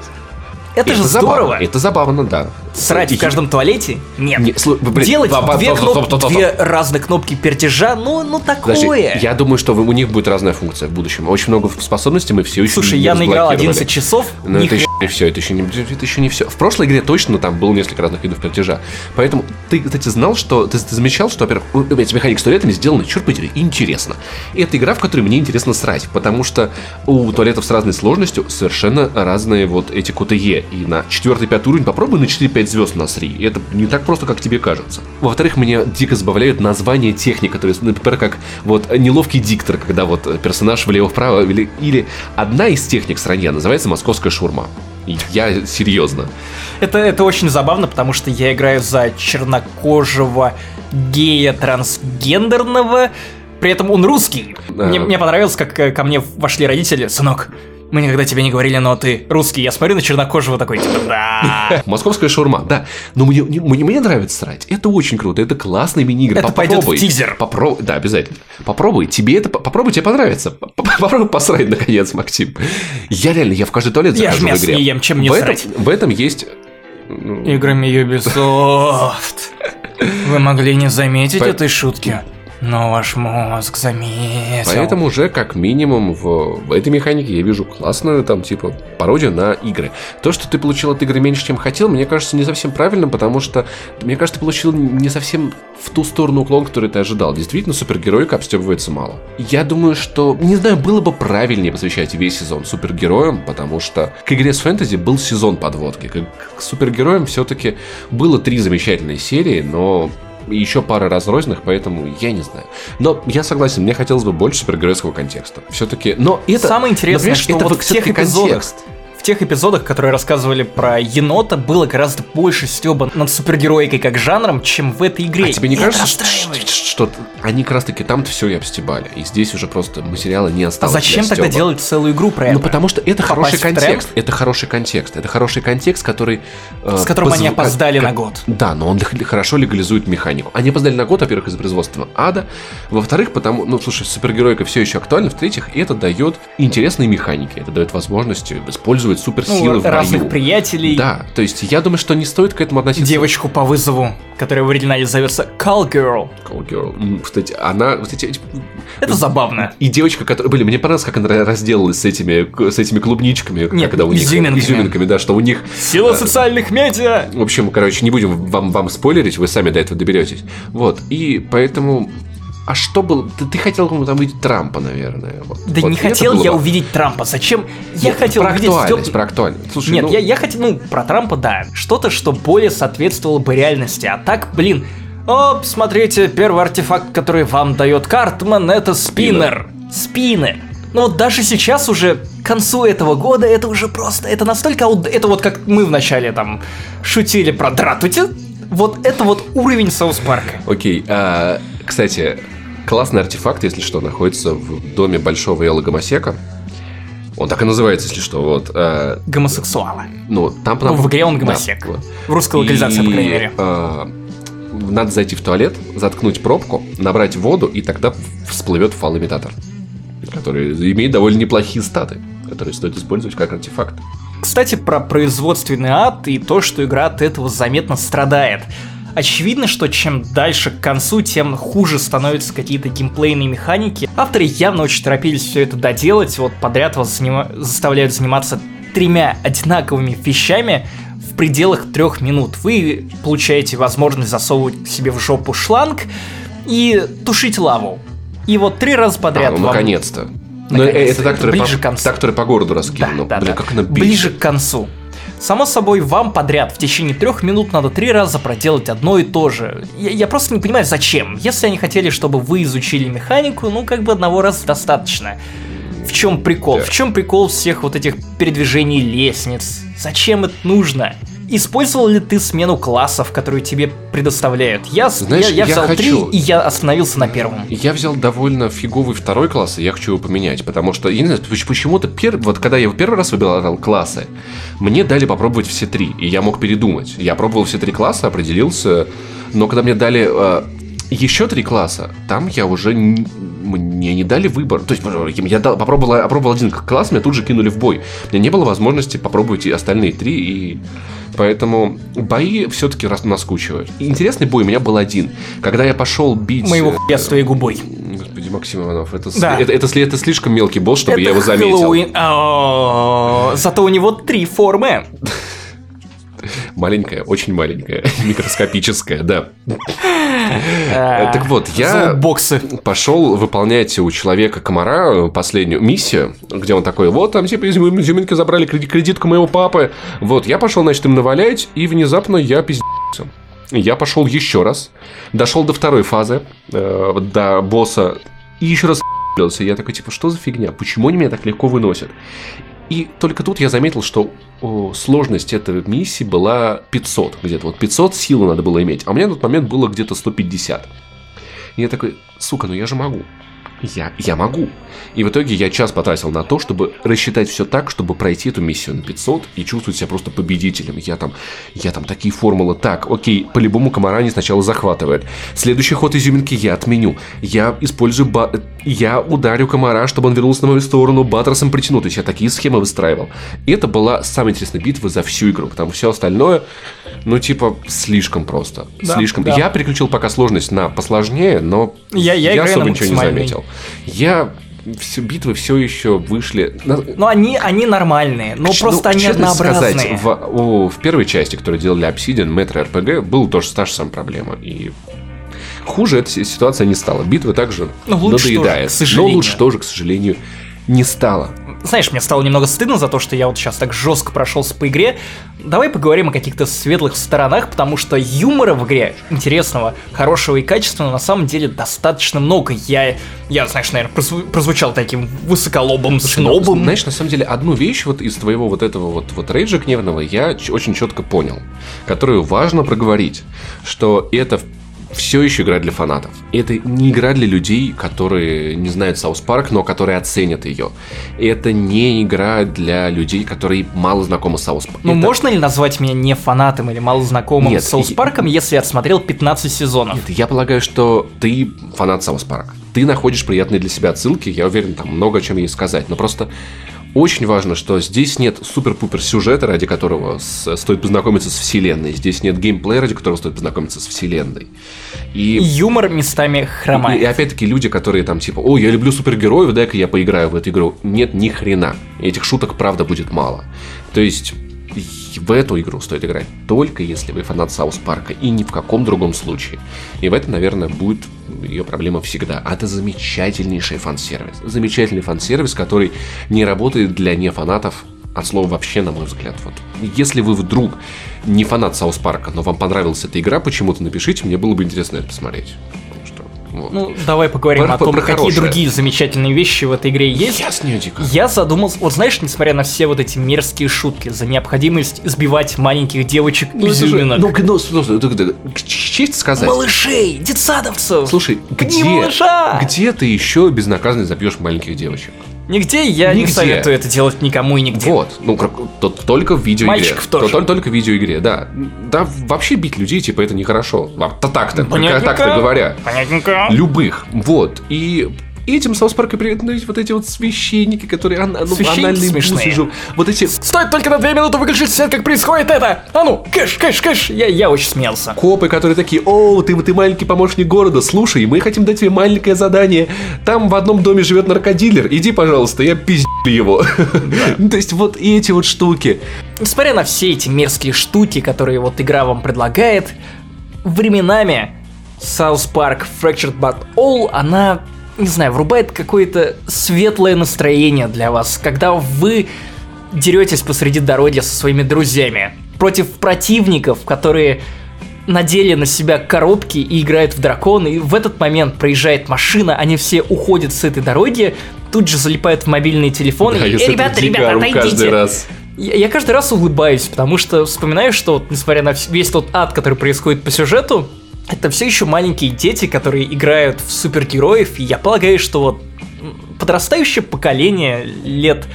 Это, же забавно, здорово. Это забавно, да. Срать в каждом туалете? Нет. Не, слу- блин, Делать ба- ба- две, ба- кноп- ба- ба- ба- две разных кнопки пертежа, ну, ну Подожди, такое. я думаю, что у них будет разная функция в будущем. Очень много способностей мы все еще Слушай, я наиграл разблокировали. 11 часов, Но это еще не все, это еще не, это еще не все. В прошлой игре точно там было несколько разных видов платежа. Поэтому ты, кстати, знал, что ты, ты замечал, что, во-первых, эти механики с туалетами сделаны, черт подери, интересно. И это игра, в которой мне интересно срать, потому что у туалетов с разной сложностью совершенно разные вот эти КТЕ. И на 4-5 уровень попробуй на 4-5 звезд насри. И это не так просто, как тебе кажется. Во-вторых, меня дико забавляют названия техник, которые, например, как вот неловкий диктор, когда вот персонаж влево-вправо, или, или одна из техник в стране называется московская шурма. Я серьезно. Это, это очень забавно, потому что я играю за чернокожего гея трансгендерного, при этом он русский. Да. Мне, мне понравилось, как э, ко мне вошли родители. Сынок, мы никогда тебе не говорили, но ты русский. Я смотрю на чернокожего такой, типа, да. Московская шурма, да. Но мне, не- мне, мне нравится срать. Это очень круто. Это классный мини-игры. Это пойдет в Попробуй. тизер. Попробуй. Да, обязательно. Попробуй. Тебе это... Попробуй, тебе понравится. Попробуй посрать, наконец, Максим. Я реально, я в каждый туалет Я захожу ж в игре. не ем, чем мне в этом, срать? в этом есть... Играми Ubisoft. Вы могли не заметить этой шутки, но ваш мозг заметил. Поэтому уже как минимум в, в этой механике я вижу классную там типа пародию на игры. То, что ты получил от игры меньше, чем хотел, мне кажется не совсем правильным, потому что мне кажется, ты получил не совсем в ту сторону уклон, который ты ожидал. Действительно, супергероика обстебывается мало. Я думаю, что, не знаю, было бы правильнее посвящать весь сезон супергероям, потому что к игре с фэнтези был сезон подводки. К, к супергероям все-таки было три замечательные серии, но и еще пара разрозненных, поэтому я не знаю. Но я согласен, мне хотелось бы больше супергеройского контекста. Все-таки, но это... Самое интересное, но, что понимаешь, вот это в тех эпизодах, контекст. В тех эпизодах, которые рассказывали про енота, было гораздо больше стеба над супергероикой как жанром, чем в этой игре. А тебе не И кажется, что, они как раз таки там-то все и обстебали, и здесь уже просто материала не А осталось зачем для тогда делать целую игру про это? Ну, потому что это хороший Попасть тренд? контекст. Это хороший контекст. Это хороший контекст, который... э, С которым они позв- как- опоздали как- на год. Да, но он хорошо легализует механику. Они опоздали на год, во-первых, из производства ада. Во-вторых, потому... Ну, слушай, супергеройка все еще актуальна. В-третьих, это дает интересные механики. Это дает возможность использовать суперсилы Ну, в разных бою. приятелей, Да, то есть я думаю, что не стоит к этому относиться. девочку по вызову, которая в оригинале зовется Call Girl. Call Girl. Кстати, она... Кстати, эти- Это забавно. И девочка, которая... Блин, мне понравилось, как она разделалась с этими, с этими клубничками. Нет, когда у них... изюминками. Изюминками, да, что у них... Сила э, социальных медиа! В общем, короче, не будем вам, вам спойлерить, вы сами до этого доберетесь. Вот, и поэтому... А что было? Ты, ты хотел ну, там увидеть Трампа, наверное. Вот. Да Вот не хотел было я бы- увидеть Трампа. Зачем? Я Нет, хотел про увидеть актуальность, Стёп- про актуальность. Слушай, Нет, ну, я, я хотел, ну, про Трампа, да. Что-то, что более соответствовало бы реальности. А так, блин, о, смотрите, первый артефакт, который вам дает Картман, это спиннер. Спиннер. Ну вот даже сейчас уже к концу этого года это уже просто, это настолько, ауд- это вот как мы вначале там шутили про Дратути, вот это вот уровень Саус Парка. Окей, а, кстати, классный артефакт, если что, находится в доме большого Элла Гомосека. Он так и называется, если что, вот. а, Гомосексуала. ну, там... Ну, в игре он Да, гомосек. вот. В русской локализации, по крайней мере. а, надо зайти в туалет, заткнуть пробку, набрать воду, и тогда всплывет фал-имитатор. Который имеет довольно неплохие статы, которые стоит использовать как артефакт. Кстати, про производственный ад и то, что игра от этого заметно страдает. Очевидно, что чем дальше к концу, тем хуже становятся какие-то геймплейные механики. Авторы явно очень торопились все это доделать, вот подряд вас занима- заставляют заниматься тремя одинаковыми вещами в пределах трех минут. Вы получаете возможность засовывать себе в жопу шланг и тушить лаву. И вот три раза А, подряд ну, вам- наконец-то. Но Наконец-то. это та, которая Ближе по, та, которая по городу раскинула. Да, да, Блин, да. как она Ближе бесит. к концу. Само собой, вам подряд в течение трех минут надо три раза проделать одно и то же. Я, я просто не понимаю, зачем. Если они хотели, чтобы вы изучили механику, ну как бы одного раза достаточно. В чем прикол? Да. В чем прикол всех вот этих передвижений лестниц? Зачем это нужно? Использовал ли ты смену классов, которые тебе предоставляют? Я, Знаешь, я, я я взял три, хочу. и я остановился на первом. Я взял довольно фиговый второй класс, и я хочу его поменять, потому что, я не знаю, поч- почему-то, пер... вот когда я его первый раз выбирал классы, мне дали попробовать все три, и я мог передумать. Я пробовал все три класса, определился, но когда мне дали э, еще три класса, там я уже н- мне не дали выбор. То есть я дал, попробовал, попробовал один класс, меня тут же кинули в бой. У меня не было возможности попробовать и остальные три, и поэтому бои все-таки наскучивают. И интересный бой у меня был один. Когда я пошел бить... Моего э, хуя с твоей губой. Господи, Максим Иванов, это, Да. это, это, сли- это слишком мелкий босс, чтобы я Это его заметил. Хэллоуин. О, Зато у него три формы. Маленькая, очень маленькая, микроскопическая, да. Э, Так вот, я Боксы. пошел выполнять у человека комара последнюю миссию, где он такой, вот там типа из изюминки забрали креди- кредитку моего папы. Вот, я пошел, значит, им навалять, и внезапно я пиздился. Я пошел еще раз, дошел до второй фазы, э, до босса, и еще раз. Я такой, типа, что за фигня? Почему они меня так легко выносят? И только тут я заметил, что о, сложность этой миссии была 500 где-то. Вот 500 силы надо было иметь. А у меня на тот момент было где-то 150. И я такой, сука, ну я же могу. Я, я могу. И в итоге я час потратил на то, чтобы рассчитать все так, чтобы пройти эту миссию на 500 и чувствовать себя просто победителем. Я там, я там такие формулы. Так, окей, по-любому комара они сначала захватывают. Следующий ход изюминки я отменю. Я использую ба... Я ударю комара, чтобы он вернулся на мою сторону, баттерсом притяну. То есть я такие схемы выстраивал. И это была самая интересная битва за всю игру. Потому что все остальное, ну типа, слишком просто. Да, слишком. да. Я переключил пока сложность на посложнее, но Я- я играю особо ничего не заметил. Я все битвы все еще вышли. Ну, они, они нормальные, но ну, просто они честно однообразные. сказать, в, о, в первой части, которую делали Obsidian, Metro RPG, была тоже та же самая проблема. И хуже эта си- ситуация не стала. Битва также Ну, лучше надоедает. тоже. Но лучше тоже, к сожалению, не стало. Знаешь, мне стало немного стыдно за то, что я вот сейчас так жестко прошелся по игре. Давай поговорим о каких-то светлых сторонах, потому что юмора в игре интересного, хорошего и качественного на самом деле достаточно много. Я, я знаешь, наверное, прозву- прозвучал таким высоколобым снобом. Знаешь, на самом деле, одну вещь вот из твоего вот этого вот, вот рейджа гневного я очень четко понял, которую важно проговорить, что это все еще игра для фанатов. Это не игра для людей, которые не знают South Park, но которые оценят ее. Это не игра для людей, которые мало знакомы с Саус Парк. Ну, можно ли назвать меня не фанатом или мало знакомым Нет, с South и- Парком, если я отсмотрел 15 сезонов? Нет, я полагаю, что ты фанат South Park. Ты находишь приятные для себя отсылки, я уверен, там много о чем ей сказать. Но просто очень важно, что здесь нет супер-пупер сюжета, ради которого с- стоит познакомиться с вселенной. Здесь нет геймплея, ради которого стоит познакомиться с вселенной. И И, юмор местами и, и хромает. опять-таки люди, которые там типа, о, я люблю супергероев, дай-ка я поиграю в эту игру. Нет, ни хрена. Этих шуток, правда, будет мало. То есть и в эту игру стоит играть только если вы фанат South Park а и ни в каком другом случае. И в этом, наверное, будет ее проблема всегда. А это замечательнейший фан-сервис. Замечательный фан-сервис, который не работает для нефанатов от слова вообще, на мой взгляд. Вот. Если вы вдруг не фанат South Park а, но вам понравилась эта игра, почему-то напишите, мне было бы интересно это посмотреть. Вот. Ну, давай поговорим Про- о том, про какие хорошее. другие замечательные вещи в этой игре есть. Нее дико. Я задумался, вот знаешь, несмотря на все вот эти мерзкие шутки за необходимость избивать маленьких девочек Ну, изюминок. ну, ну, это- к- честь сказать. Малышей, детсадовцев. Слушай, где, где ты еще безнаказанно забьешь маленьких девочек? Нигде я не Нигде. советую это делать никому и нигде. Вот, ну, как- то- только в видеоигре. Мальчиков тоже. То- Только в видеоигре, да. Да, вообще бить людей, типа, это нехорошо. А, то Так-то, так-то говоря. Понятненько. Любых. Вот. И этим South Park и привет, ну, вот эти вот священники, которые ан- ну, анальные смешные. Вот эти Стоит только на две минуты выключить свет, как происходит это! А ну, кэш, кэш, кэш! Я, я очень смеялся. копы, которые такие, о, ты, ты маленький помощник города, слушай, мы хотим дать тебе маленькое задание. Там в одном доме живет наркодилер, иди, пожалуйста, я пиздил его. Ну, То есть вот и эти вот штуки. Несмотря на все эти мерзкие штуки, которые вот игра вам предлагает, временами South Park Fractured But All, она, не знаю, врубает какое-то светлое настроение для вас, когда вы деретесь посреди дороги со своими друзьями против противников, которые надели на себя коробки и играют в дракона, и в этот момент проезжает машина, они все уходят с этой дороги, тут же залипают в мобильные телефоны, Да, и, это ребята, ребята, отойдите. каждый раз. Я, я каждый раз улыбаюсь, потому что вспоминаю, что вот, несмотря на весь тот ад, который происходит по сюжету, это все еще маленькие дети, которые играют в супергероев, и я полагаю, что вот подрастающее поколение лет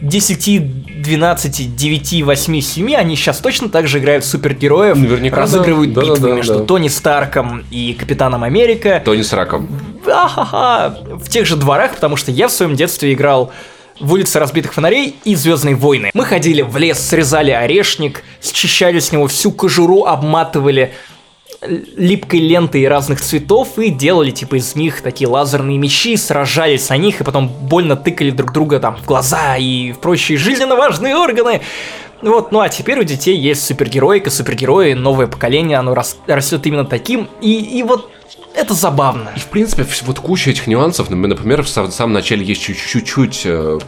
10, 12, 9, 8, 7, они сейчас точно так же играют в супергероев, Наверняка, да. разыгрывают Да, да, битвы да, между да. Тони Старком и Капитаном Америка. Тони с раком. Ахаха, в тех же дворах, потому что я в своем детстве играл в улице разбитых фонарей и Звездные войны. Мы ходили в лес, срезали орешник, счищали с него всю кожуру, обматывали липкой лентой разных цветов и делали типа из них такие лазерные мечи, сражались на них и потом больно тыкали друг друга там в глаза и в прочие жизненно важные органы. Вот, ну а теперь у детей есть супергероика, супергерои, новое поколение, оно рас- растет именно таким, и, и вот это забавно. И, в принципе, вот куча этих нюансов. Например, Например, в сам- самом начале есть чуть- чуть-чуть э,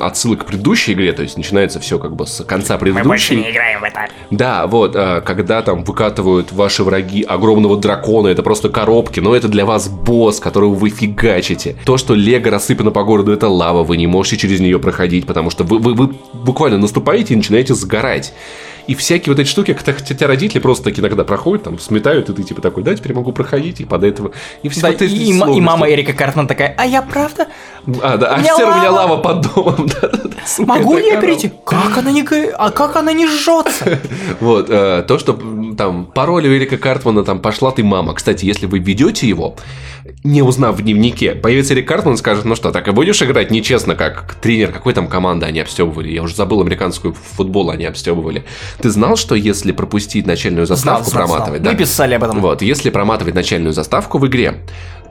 отсылок к предыдущей игре, то есть начинается все как бы с конца Мы больше предыдущей. не играем в это. Да, вот, э, когда там выкатывают ваши враги огромного дракона, это просто коробки, но это для вас босс, которого вы фигачите. То, что лего рассыпано по городу, это лава, вы не можете через нее проходить, потому что вы, вы, вы буквально наступаете и начинаете сгорать. И всякие вот эти штуки, хотя родители просто таки иногда проходят, там, сметают, и ты типа такой, да, теперь могу проходить, и под этого... И все Да, вот эти и, и мама Эрика Картман такая, а я правда? А, да, офицер, у меня лава. под домом. Могу ли я перейти? Как она не, а как она не жжется? Вот, э, то, что там пароль у Эрика Картмана там пошла ты мама. Кстати, если вы ведете его, не узнав в дневнике, появится Эрик Картман и скажет, ну что, так и будешь играть нечестно, как тренер какой там команды они обстебывали. Я уже забыл американскую футбол они обстебывали. Ты знал, что если пропустить начальную Знал, заставку, знал, знал. проматывать, Мы да? писали об этом. Вот, если проматывать начальную заставку в игре,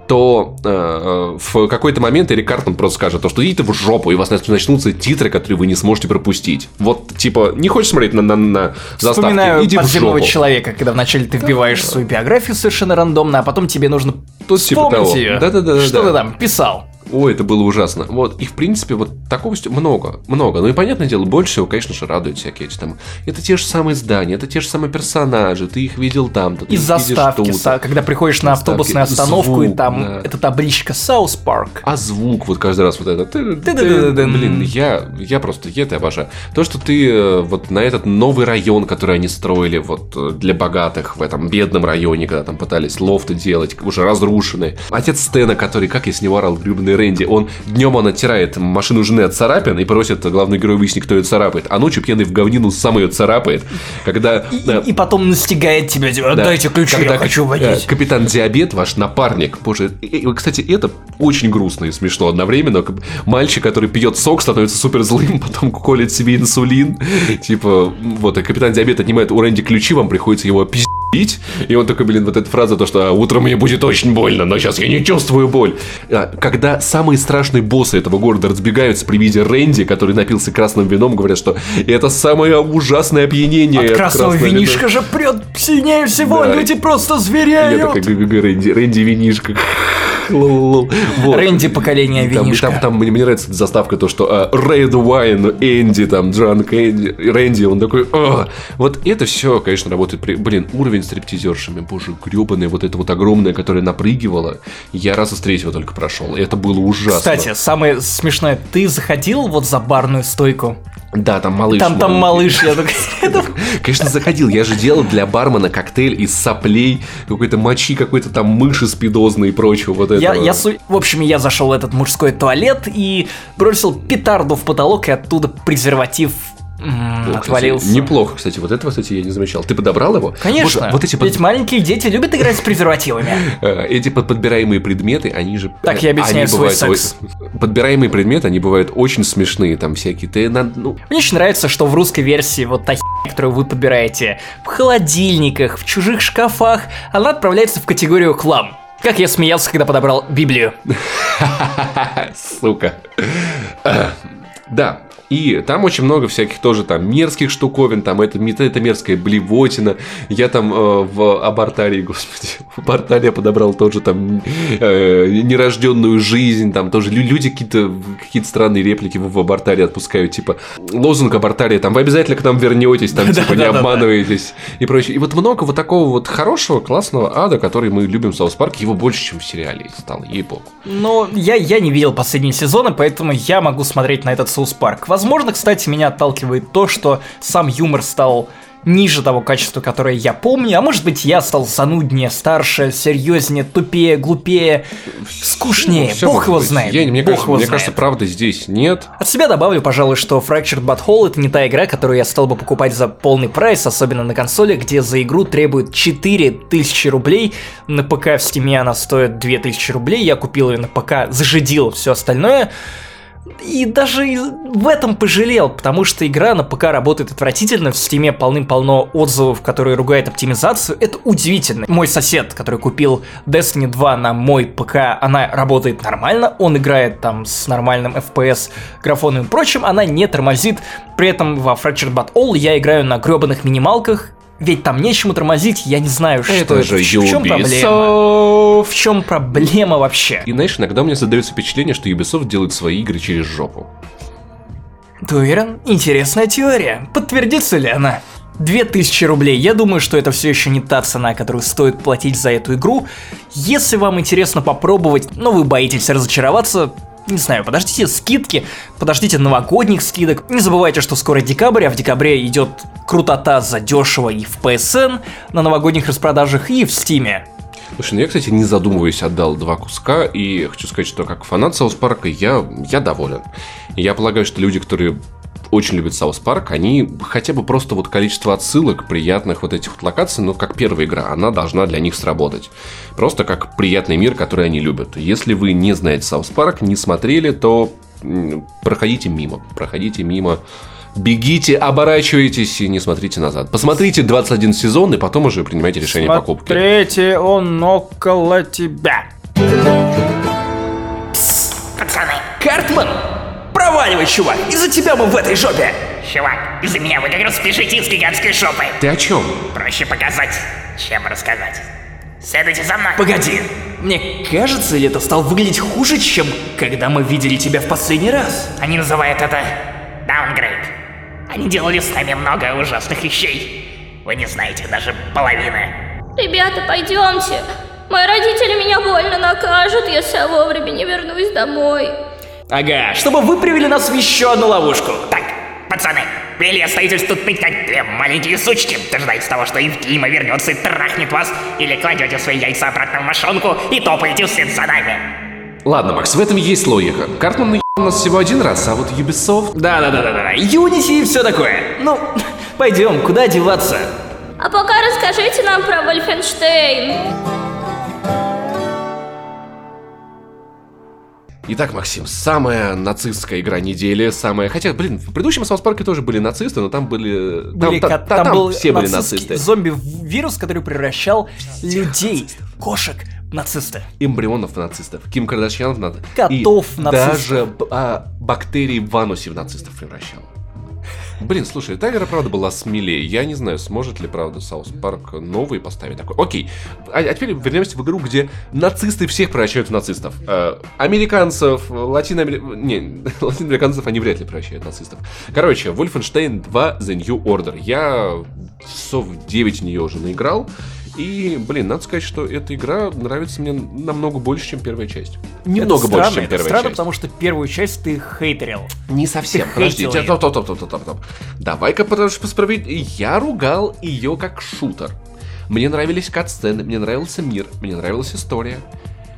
то э, в какой-то момент Эрик Картман просто скажет, то, что идите в жопу, и у вас нач- начнутся титры, которые вы не сможете пропустить. Вот, типа, не хочешь смотреть на, на, на заставки, Вспоминаю иди в подземного жопу. человека, когда вначале ты вбиваешь свою биографию совершенно рандомно, а потом тебе нужно Тут типа вспомнить того. ее. Да-да-да-да-да. Что ты там писал? Ой, это было ужасно. Вот, и в принципе, вот такого много, много. Ну и понятное дело, больше всего, конечно же, радуют всякие эти там. Это те же самые здания, это те же самые персонажи, ты их видел там-то, ты видишь заставки, са- когда приходишь на Заставки, автобусную остановку, и звук, там да. эта табличка South Park. А звук вот каждый раз вот это. Блин, я, я просто, я это обожаю. То, что ты э, вот на этот новый район, который они строили вот э, для богатых в этом бедном районе, когда там пытались лофты делать, уже разрушенные. Отец Стена, который, как я с него орал, гребаный Рэнди, он днем он оттирает машину жены от царапин и просит главный герой выяснить, кто ее царапает, а ночью пьяный в говнину сам ее царапает. Когда... И, да, и потом настигает тебя, типа, да. дайте ключи, Когда, я хочу э, водить. Капитан Диабет, ваш напарник. Боже, и- и, кстати, это очень грустно и смешно одновременно. Мальчик, который пьет сок, становится супер злым, потом колет себе инсулин. Типа, вот, и капитан Диабет отнимает у Рэнди ключи, вам приходится его пиздить. И он такой, блин, вот эта фраза, то, что «А, утром мне будет очень больно, но сейчас я не чувствую боль. А, Когда самые страшные боссы этого города разбегаются при виде Рэнди, который напился красным вином, говорят, что это самое ужасное опьянение. От красного вина». винишка же прет сильнее всего, Да. люди просто Я звереют. такой, Рэнди, Рэнди винишка. Лол. Вот. Рэнди поколение винишка. там, там мне, мне нравится заставка, то, что а, Red Wine, Энди, там, Джанк Энди, Рэнди, он такой, вот это все, конечно, работает. При... Блин, уровень с стриптизершами, боже, гребаная, вот это вот огромное, которое напрыгивало, я раза с третьего только прошел, это было ужасно. Кстати, самое смешное, ты заходил вот за барную стойку? да, там малыш. Там, там малыш, я Конечно, заходил. Я же делал для бармена коктейль из соплей, какой-то мочи, какой-то там мыши спидозной и прочего вот. Я, я су- В общем, я зашел в этот мужской туалет и бросил петарду в потолок, и оттуда презерватив м, Ну, кстати, отвалился. неплохо, кстати. Вот этого, кстати, я не замечал. Ты подобрал его? Конечно. Вот, вот эти, под- Ведь маленькие дети любят играть с презервативами. э, эти под- подбираемые предметы, они же... Так, я объясняю они свой бывают секс. Подбираемые предметы, они бывают очень смешные, там всякие. Ты, на- ну, Мне очень нравится, что в русской версии вот та которую вы подбираете в холодильниках, в чужих шкафах, она отправляется в категорию хлам. Как я смеялся, когда подобрал Библию. Сука. Э, Да. И там очень много всяких тоже там мерзких штуковин, там это, это мерзкая блевотина. Я там э, в абортарии, господи, в абортарии я подобрал тоже там э, нерожденную жизнь, там тоже лю- люди какие-то какие странные реплики в, в абортарии отпускают, типа лозунг абортарии, там вы обязательно к нам вернетесь, там типа не обманываетесь и прочее. И вот много вот такого вот хорошего, классного ада, который мы любим в South Park е, его больше, чем в сериале стало, ей-богу. Но я, я не видел последние сезоны, поэтому я могу смотреть на этот South Park. Возможно, кстати, меня отталкивает то, что сам юмор стал ниже того качества, которое я помню, а может быть я стал зануднее, старше, серьезнее, тупее, глупее, скучнее, Ну, бог его быть. знает, Я, мне бог кажется, его мне знает. кажется, правда здесь нет. От себя добавлю, пожалуй, что Fractured But Whole это не та игра, которую я стал бы покупать за полный прайс, особенно на консоли, где за игру требуют 4000 рублей. На ПК в Steam е она стоит 2000 рублей, я купил ее на ПК, зажидил все остальное. И даже в этом пожалел, потому что игра на ПК работает отвратительно, в Steam е полным-полно отзывов, которые ругают оптимизацию. Это удивительно. Мой сосед, который купил Destiny 2 на мой ПК, она работает нормально, он играет там с нормальным FPS, графоном и прочим, она не тормозит. При этом во Fractured But Whole я играю на гребаных минималках, ведь там нечему тормозить, я не знаю, что это. Это же в чем проблема? Ubisoft. В чем проблема вообще? И знаешь, иногда у меня создается впечатление, что Ubisoft делает свои игры через жопу. Ты уверен? Интересная теория. Подтвердится ли она? 2000 рублей. Я думаю, что это все еще не та цена, которую стоит платить за эту игру. Если вам интересно попробовать, но вы боитесь разочароваться, не знаю, подождите скидки, подождите новогодних скидок. Не забывайте, что скоро декабрь, а в декабре идет крутота за дешево и в PSN на новогодних распродажах, и в Стиме. Слушай, ну я, кстати, не задумываясь, отдал два куска, и хочу сказать, что как фанат Саус Парка я, я доволен. Я полагаю, что люди, которые очень любят South Park, они хотя бы просто вот количество отсылок, приятных вот этих вот локаций, ну, как первая игра, она должна для них сработать. Просто как приятный мир, который они любят. Если вы не знаете South Park, не смотрели, то проходите мимо, проходите мимо, бегите, оборачивайтесь и не смотрите назад. Посмотрите 21 сезон, и потом уже принимайте решение о покупке. Смотрите, он около тебя. Пацаны, Картман! Проваливай, чувак! Из-за тебя мы в этой жопе! чувак, из-за меня вы как раз спешите из гигантской шопы. Ты о чем? Проще показать, чем рассказать. Следуйте за мной. Погоди, мне кажется, или это стал выглядеть хуже, чем когда мы видели тебя в последний раз? Они называют это даунгрейд. Они делали с нами много ужасных вещей. Вы не знаете даже половины. Ребята, пойдемте. Мои родители меня больно накажут, если я вовремя не вернусь домой. Ага, чтобы вы привели нас в еще одну ловушку. Так, пацаны, или остаетесь тут ныть, как две маленькие сучки, дожидаясь того, что Евгима вернется и трахнет вас, или кладете свои яйца обратно в мошонку и топаете вслед за нами. Ладно, Макс, в этом есть логика. Картман наебал нас всего один раз, а вот Ubisoft... Да-да-да-да-да, Unity и все такое. Ну, пойдем, куда деваться? А пока расскажите нам про Wolfenstein. Итак, Максим, самая нацистская игра недели, самая... Хотя, блин, в предыдущем South Park е тоже были нацисты, но там были... Там, Были та- ко- та- там, там был все были нацисты. зомби-вирус, который превращал людей, кошек, в нацисты. Эмбрионов в нацистов, Ким Кардашьян в нацистов. Котов в и нацистов. даже а, бактерии в анусе в нацистов превращал. Блин, слушай, та игра, правда, была смелее. Я не знаю, сможет ли, правда, South Park новый поставить такой. Окей. А, а теперь вернемся в игру, где нацисты всех превращают в нацистов. Э, американцев, латиноамериканцев... Не, латиноамериканцев они вряд ли превращают в нацистов. Короче, Wolfenstein 2 The New Order. Я часов 9 в нее уже наиграл. И, блин, надо сказать, что эта игра нравится мне намного больше, чем первая часть. Немного это больше, странно, чем это первая странно, часть. потому что первую часть ты хейтерил. Не совсем. Ты Подожди, стоп, стоп, стоп, стоп, стоп, стоп. Давай-ка справедливо. Я ругал ее как шутер. Мне нравились кат-сцены, мне нравился мир, мне нравилась история.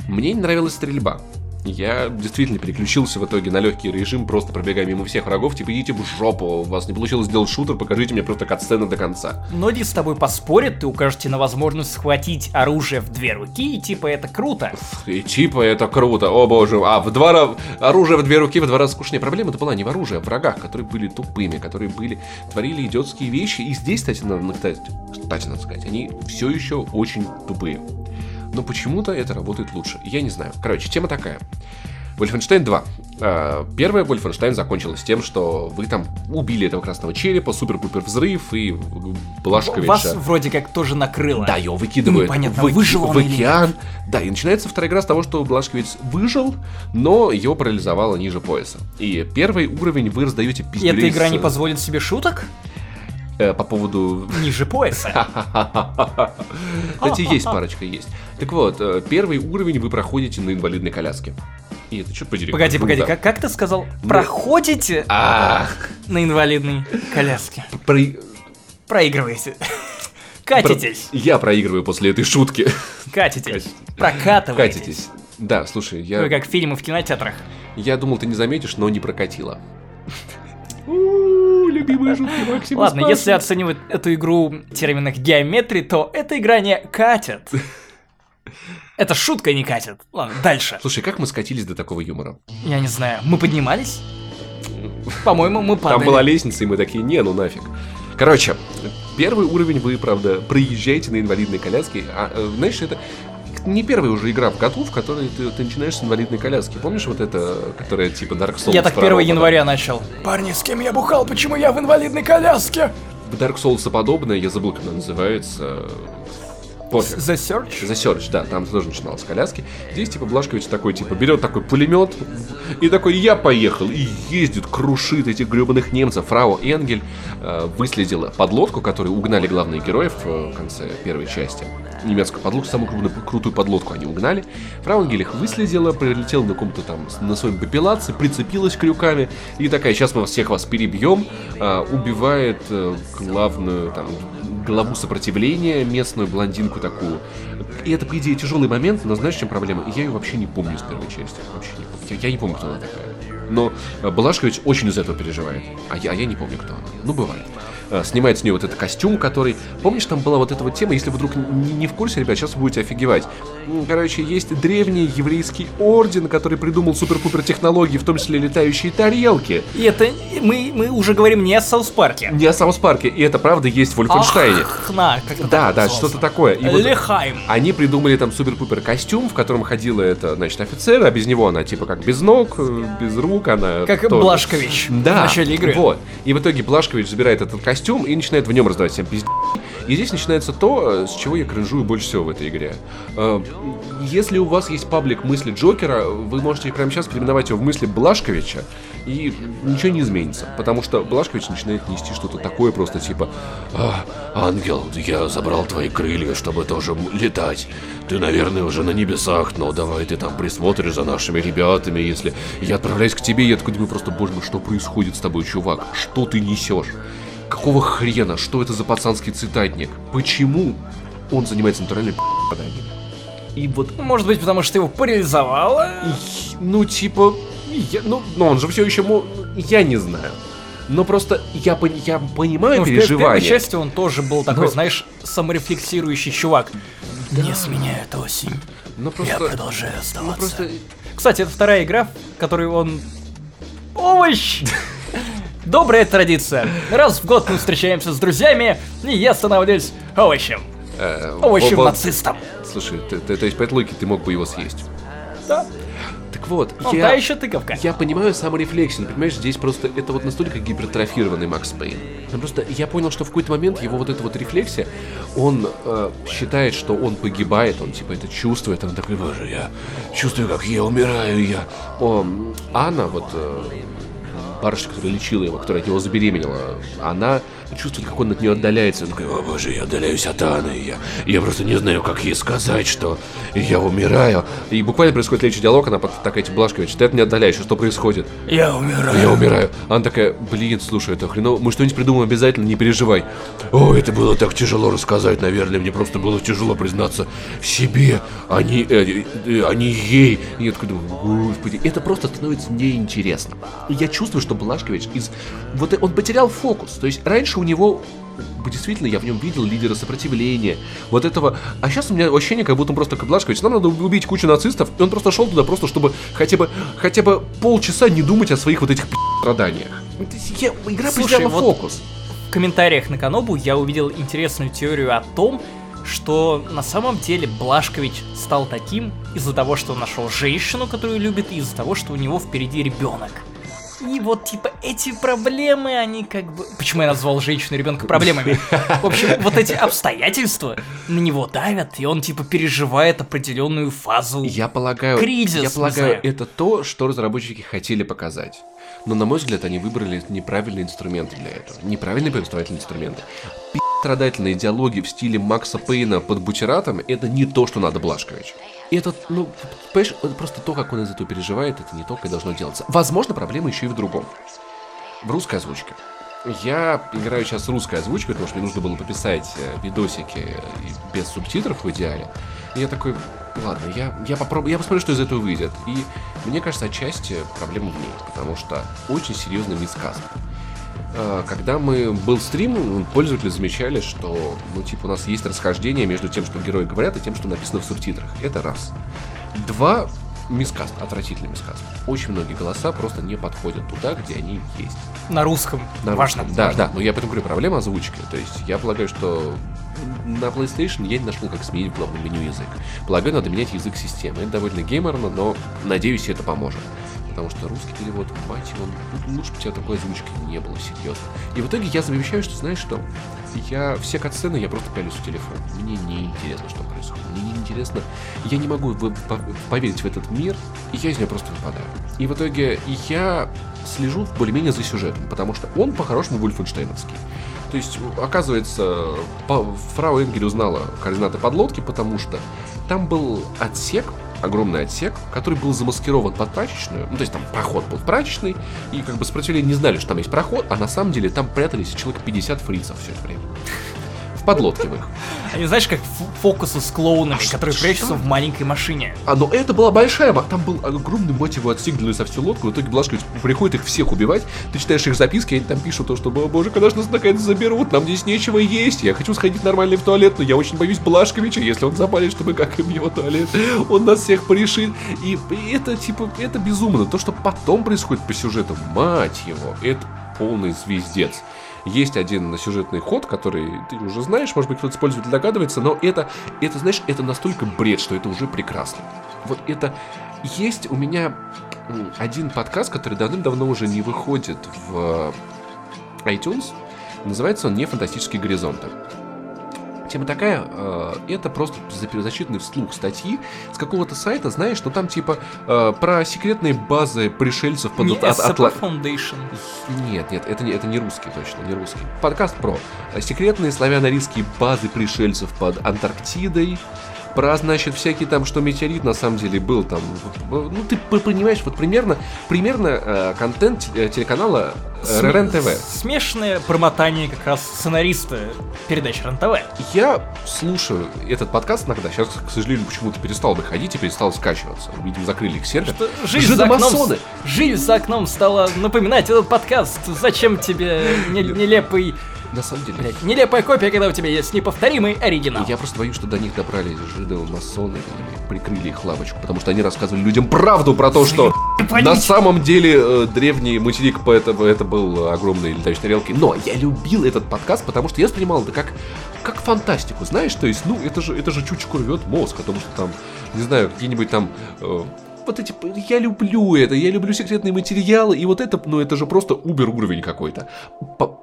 Мне не нравилась стрельба. Я действительно переключился в итоге на легкий режим, просто пробегая мимо всех врагов, типа идите в жопу, у вас не получилось сделать шутер, покажите мне просто кат-сцены до конца. Многие с тобой поспорят, ты укажете на возможность схватить оружие в две руки, и типа это круто. И типа это круто, о боже, а в два раза, оружие в две руки в два раза скучнее. Проблема-то была не в оружии, а в врагах, которые были тупыми, которые были, творили идиотские вещи. И здесь, кстати, надо, кстати, кстати, надо сказать, они все еще очень тупые. Но почему-то это работает лучше. Я не знаю. Короче, тема такая. Wolfenstein 2. А, Первая Wolfenstein закончилась тем, что вы там убили этого красного черепа, супер-пупер взрыв и Блашковича. Вас вроде как тоже накрыло. Да, его выкидывают Непонятно, в, выжил он в или океан. Да, и начинается вторая игра с того, что Блашковец выжил, но его парализовало ниже пояса. И первый уровень вы раздаете И пиздюлей эта игра не позволит себе шуток э, по поводу... ниже пояса. Кстати, есть парочка, есть. Так вот, э, первый уровень вы проходите на инвалидной коляске. И это что подери. Погоди, погоди, круто. как, как ты сказал? Проходите Ах, на инвалидной коляске. про- Проигрываете. про- Катитесь. Я проигрываю после этой шутки. Катитесь. Прокатываетесь. Катитесь. Да, слушай, я... Вы как фильмы в кинотеатрах. Я думал, ты не заметишь, но не прокатило. Любимые шутки Максима Ладно, если оценивать эту игру в терминах геометрии, то эта игра не катит. Эта шутка не катит. Ладно, дальше. Слушай, как мы скатились до такого юмора? Я не знаю, мы поднимались? По-моему, мы падали. Там была лестница, и мы такие, не, ну нафиг. Короче, первый уровень вы, правда, проезжаете на инвалидной коляске. А, э, знаешь, это не первая уже игра в году, в которой ты, ты начинаешь с инвалидной коляски. Помнишь вот это, которая типа Dark Souls? Я так 1 второго января начал. Парни, с кем я бухал? Почему я в инвалидной коляске? В Dark Souls подобное, я забыл, как она называется. Пофиг. The Search? The Search, да, там тоже начиналось с коляски. Здесь, типа, Блашкович такой, типа, берет такой пулемет и такой, я поехал, и ездит, крушит этих гребаных немцев. Фрау Энгель э, выследила подлодку, которую угнали главные герои в э, конце первой части. Немецкую подлодку, самую крупную, крутую подлодку они угнали. Фрау Энгель их выследила, прилетела на каком-то там, на своем пепелаце, прицепилась крюками, и такая, сейчас мы всех вас перебьем, э, убивает э, главную, там, главу сопротивления, местную блондинку такую. И это, по идее, тяжелый момент, но знаешь, чем проблема? Я ее вообще не помню с первой части. Вообще не помню. Я, я не помню, кто она такая. Но э, Балашкович очень из этого переживает. А я, а я не помню, кто она. Ну, бывает. Э, Снимает с нее вот этот костюм, который... Помнишь, там была вот эта вот тема, если вдруг не, не в курсе, ребят, сейчас будете офигевать. Короче, есть древний еврейский орден, который придумал супер-пупер технологии, в том числе летающие тарелки. И это мы, мы уже говорим не о South Park е. Не о South Park е, и это правда есть в Wolfenstein е. Ах, на, как-то Да, да, что-то такое. И вот Лехайм. они придумали там супер-пупер костюм, в котором ходила эта, значит, офицер, а без него она типа как без ног, э, без рук, она Как тоже. Блашкович Да, в начале игры. вот. И в итоге Блашкович забирает этот костюм и начинает в нем раздавать всем пиздец. И здесь начинается то, э, с чего я кринжую больше всего в этой игре. Э, Если у вас есть паблик мысли Джокера, вы можете прямо сейчас переименовать его в мысли Блашковича, и ничего не изменится. Потому что Блашкович начинает нести что-то такое просто типа «А, Ангел, я забрал твои крылья, чтобы тоже летать. Ты, наверное, уже на небесах, но давай ты там присмотришь за нашими ребятами, если я отправляюсь к тебе, я такой думаю просто, боже мой, что происходит с тобой, чувак? Что ты несешь? Какого хрена? Что это за пацанский цитатник? Почему он занимается натуральным пи***анием? И вот Может быть, потому что его парализовало? и, Ну, типа, я- ну, но он же все еще мо- Я не знаю. Но просто я, пон- я понимаю Ну, в пер- в первой переживания. части он тоже был такой, Но- знаешь, саморефлексирующий чувак. Не сменяет осень. Но Я просто, продолжаю ну, оставаться. просто Кстати, это вторая игра, в которой он... Овощ! Добрая традиция. Раз в год мы встречаемся с друзьями, и я становлюсь овощем. э, Овощем оба- нацистом. Слушай, ты, ты- то есть по этой логике ты мог бы его съесть. Да. Так вот, Он я... та еще тыковка. Я понимаю саморефлексию, понимаешь, здесь просто это вот настолько гипертрофированный Макс Пейн. Ну, просто я понял, что в какой-то момент его вот эта вот рефлексия, он э, считает, что он погибает, он типа это чувствует, он такой, боже, я чувствую, как я умираю, я... О, Анна, вот э, барышня, которая лечила его, которая от него забеременела, она чувствует, как он от нее отдаляется. Он такой, о боже, я отдаляюсь от Анны, я, я просто не знаю, как ей сказать, что я умираю. И буквально происходит следующий диалог, она под- такая, типа, Блашкович, ты от меня отдаляешься, что происходит? Я умираю. Я умираю. Она такая, блин, слушай, это хреново, мы что-нибудь придумаем обязательно, не переживай. О, это было так тяжело рассказать, наверное, мне просто было тяжело признаться в себе, а не, э, э, а не ей. И я такой думаю, господи, это просто становится неинтересно. И я чувствую, что Блашкович из... Вот он потерял фокус, то есть раньше у него действительно я в нем видел лидера сопротивления, вот этого. А сейчас у меня ощущение, как будто он просто как Блашкович, нам надо убить кучу нацистов, и он просто шел туда просто, чтобы хотя бы, хотя бы полчаса не думать о своих вот этих страданиях. Я- игра Слушай, потеряла вот- фокус. В комментариях на Канобу я увидел интересную теорию о том, что на самом деле Блашкович стал таким из-за того, что он нашел женщину, которую любит, и из-за того, что у него впереди ребенок. И вот, типа, эти проблемы, они как бы... Почему я назвал женщину ребенка проблемами? В общем, вот эти обстоятельства на него давят, и он, типа, переживает определенную фазу. Я полагаю, Кризис, я полагаю, это то, что разработчики хотели показать. Но, на мой взгляд, они выбрали неправильные инструменты для этого. Неправильные повествовательные инструменты. Пи*** страдательные диалоги в стиле Макса Пейна под бутератом, это не то, что надо Блашкович. Это, ну, понимаешь, просто то, как он из этого переживает, это не то, как должно делаться. Возможно, проблема еще и в другом. В русской озвучке. Я играю сейчас русской озвучкой, потому что мне нужно было пописать э, видосики э, и без субтитров в идеале. И я такой, ладно, я, я попробую, я посмотрю, что из этого выйдет. И мне кажется, отчасти проблема в ней, потому что очень серьезный мискаст. Э, Когда мы был стрим, пользователи замечали, что, ну, типа, у нас есть расхождение между тем, что герои говорят, и тем, что написано в субтитрах. Это раз. Два, мискаст, отвратительный мискаст. Очень многие голоса просто не подходят туда, где они есть. На русском. На Важно. русском. Да, важно. да, но я поэтому говорю, проблема озвучки. То есть я полагаю, что на PlayStation я не нашел, как сменить в главном меню язык. Полагаю, надо менять язык системы. Это довольно геймерно, но надеюсь, это поможет. Потому что русский перевод, мать его, ну, лучше бы у тебя такой озвучки не было, серьезно. И в итоге я замечаю, что, знаешь что, я все катсцены я просто пялюсь в телефон. Мне не интересно, что происходит. Мне не интересно. Я не могу в- по- поверить в этот мир, и я из него просто выпадаю. И в итоге я слежу более-менее за сюжетом, потому что он по-хорошему вульфенштейновский. То есть, оказывается, фрау Энгель узнала координаты подлодки, потому что там был отсек, огромный отсек, который был замаскирован под прачечную. Ну, то есть там проход был в прачечной, и как бы сопротивление не знали, что там есть проход, а на самом деле там прятались человек 50 фрицев все это время. Их. Они, знаешь, как фокусы с клоунами, А которые что? прячутся в маленькой машине. А, но это была большая, там был огромный мать его длиной со всю лодку, в итоге Блашкович приходит их всех убивать, ты читаешь их записки, они там пишут то, что, «О, боже, когда же нас наконец заберут, нам здесь нечего есть, я хочу сходить нормально в туалет, но я очень боюсь Блашковича, если он запалит, чтобы как в его туалет, он нас всех порешит, и и это, типа, это безумно, то, что потом происходит по сюжету, мать его, это полный звездец. Есть один сюжетный ход, который ты уже знаешь, может быть, кто-то использует догадывается, но это, это, знаешь, это настолько бред, что это уже прекрасно. Вот это есть у меня один подкаст, который давным-давно уже не выходит в э, iTunes. Называется он «Не фантастические горизонты». Тема такая, э, это просто за- зачитанный вслух статьи с какого-то сайта, знаешь, ну там типа э, про секретные базы пришельцев под Не от- SCP Атла- Foundation. нет, нет, это не, это не русский, точно, не русский. Подкаст про секретные славяно-арийские базы пришельцев под Антарктидой, про, значит, всякий там, что метеорит на самом деле был там. Ну, ты понимаешь, вот примерно, примерно э, контент э, телеканала э, РЕН-ТВ. Смешанное промотание как раз сценариста передачи РЕН-ТВ. Я слушаю этот подкаст иногда, сейчас, к сожалению, почему-то перестал выходить и перестал скачиваться. Видимо, закрыли их сервер. Что Жизнь за, окном, жизнь за окном стала напоминать этот подкаст. Зачем тебе не- нелепый, На самом деле, блядь, нелепая копия, когда у тебя есть неповторимый оригинал? Я просто боюсь, что до них добрались жиды масоны и прикрыли их лавочку, потому что они рассказывали людям правду про то, что на самом деле э, древний материк по этому это был огромный летающий тарелки. Но я любил этот подкаст, потому что я воспринимал это как как фантастику, знаешь, то есть, ну, это же, это же чуть-чуть рвет мозг, потому что там, не знаю, какие-нибудь там э, вот эти, я люблю это, я люблю секретные материалы, и вот это, ну это же просто убер уровень какой-то.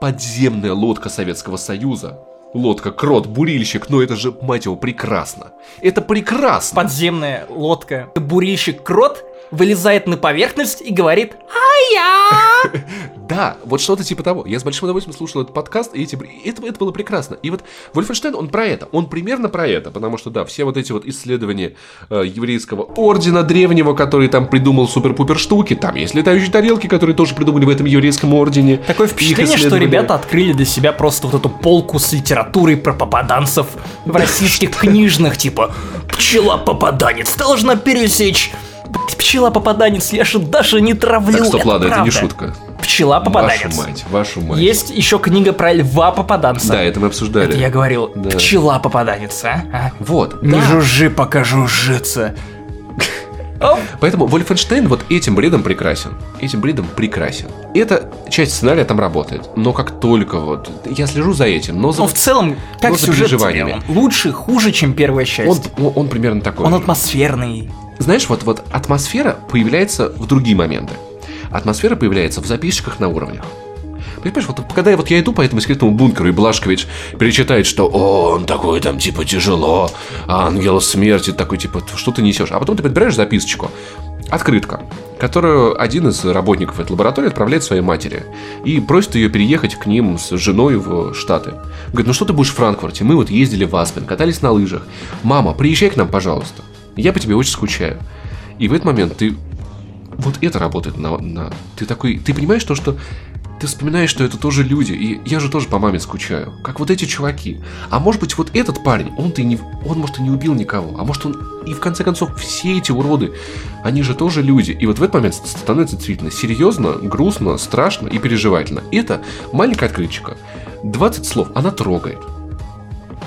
Подземная лодка Советского Союза. Лодка, крот, бурильщик, ну это же, мать его, прекрасно. Это прекрасно. Подземная лодка. Бурильщик крот вылезает на поверхность и говорит Да, вот что-то типа того. Я с большим удовольствием слушал этот подкаст, и эти, это, это было прекрасно. И вот Вольфенштейн, он про это, он примерно про это, потому что, да, все вот эти вот исследования э, еврейского ордена древнего, который там придумал супер-пупер штуки, там есть летающие тарелки, которые тоже придумали в этом еврейском ордене. Такое впечатление, что ребята открыли для себя просто вот эту полку с литературой про попаданцев в российских книжных, типа «Пчела-попаданец должна пересечь». Блядь, Пчела-попаданец, я же даже не травлю. Так, стоп, ладно, это не правда. шутка. Пчела-попаданец. Вашу мать, вашу мать. Есть еще книга про льва-попаданца. Да, это мы обсуждали. Это я говорил, Да. пчела-попаданец, а? А? Вот, Не да. жужжи, пока жужжится. Поэтому Вольфенштейн вот этим бредом прекрасен. Этим бредом прекрасен. Эта часть сценария там работает. Но как только вот... Я слежу за этим, но за... Ну, в целом, как за сюжет тебе, он лучше, хуже, чем первая часть. он, он, он примерно такой. Он же. атмосферный. Знаешь, вот, вот атмосфера появляется в другие моменты. Атмосфера появляется в записчиках на уровнях. Понимаешь, вот когда я, вот я иду по этому секретному бункеру, и Блашкович перечитает, что «О, он такой там, типа, тяжело, ангел смерти», такой, типа, что ты несешь? А потом ты подбираешь записочку, открытка, которую один из работников этой лаборатории отправляет своей матери и просит ее переехать к ним с женой в Штаты. Говорит, ну что ты будешь в Франкфурте? Мы вот ездили в Аспен, катались на лыжах. Мама, приезжай к нам, пожалуйста. Я по тебе очень скучаю. И в этот момент ты... Вот это работает на... на- Ты такой... Ты понимаешь то, что... Ты вспоминаешь, что это тоже люди, и я же тоже по маме скучаю, как вот эти чуваки. А может быть, вот этот парень, он-то и не, он, может, и не убил никого, а может, он и в конце концов все эти уроды, они же тоже люди. И вот в этот момент становится действительно серьезно, грустно, страшно и переживательно. Это маленькая открытчика. 20 слов, она трогает.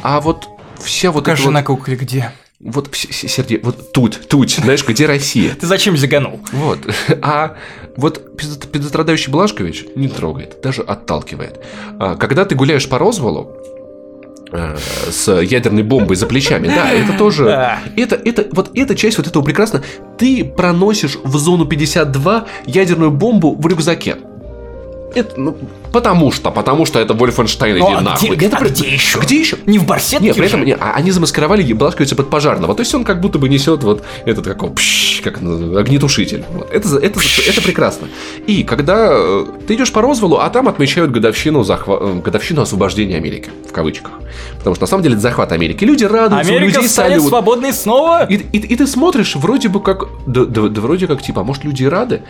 А вот вся вот Покажи эта на вот, кукле где. Вот, С- С- Сергей, вот тут, тут, знаешь, где Россия? Ты зачем зиганул? Вот. А вот пизд- пиздострадающий Блашкович не трогает, даже отталкивает. А когда ты гуляешь по Розвалу, э, с ядерной бомбой за плечами, да, это тоже... Да. Это, это, вот эта часть вот этого прекрасно. Ты проносишь в зону 52 ядерную бомбу в рюкзаке. Это, ну, потому что, потому что это Вольфенштейн, иди Ну, а нахуй. где, Это а где еще? Где еще? Не в барсетке Нет, при этом же? не, а они замаскировали Блашковича под пожарного. То есть он как будто бы несет вот этот как, пш, как огнетушитель. Вот. Это, это, за- это прекрасно. И когда э, ты идешь по Розвелу, а там отмечают годовщину, захва- э, годовщину освобождения Америки, в кавычках. Потому что на самом деле это захват Америки. Люди радуются, Америка людей станет салют. свободной снова? И, и- и ты смотришь, вроде бы как, да, да- да вроде как, типа, а может люди и рады,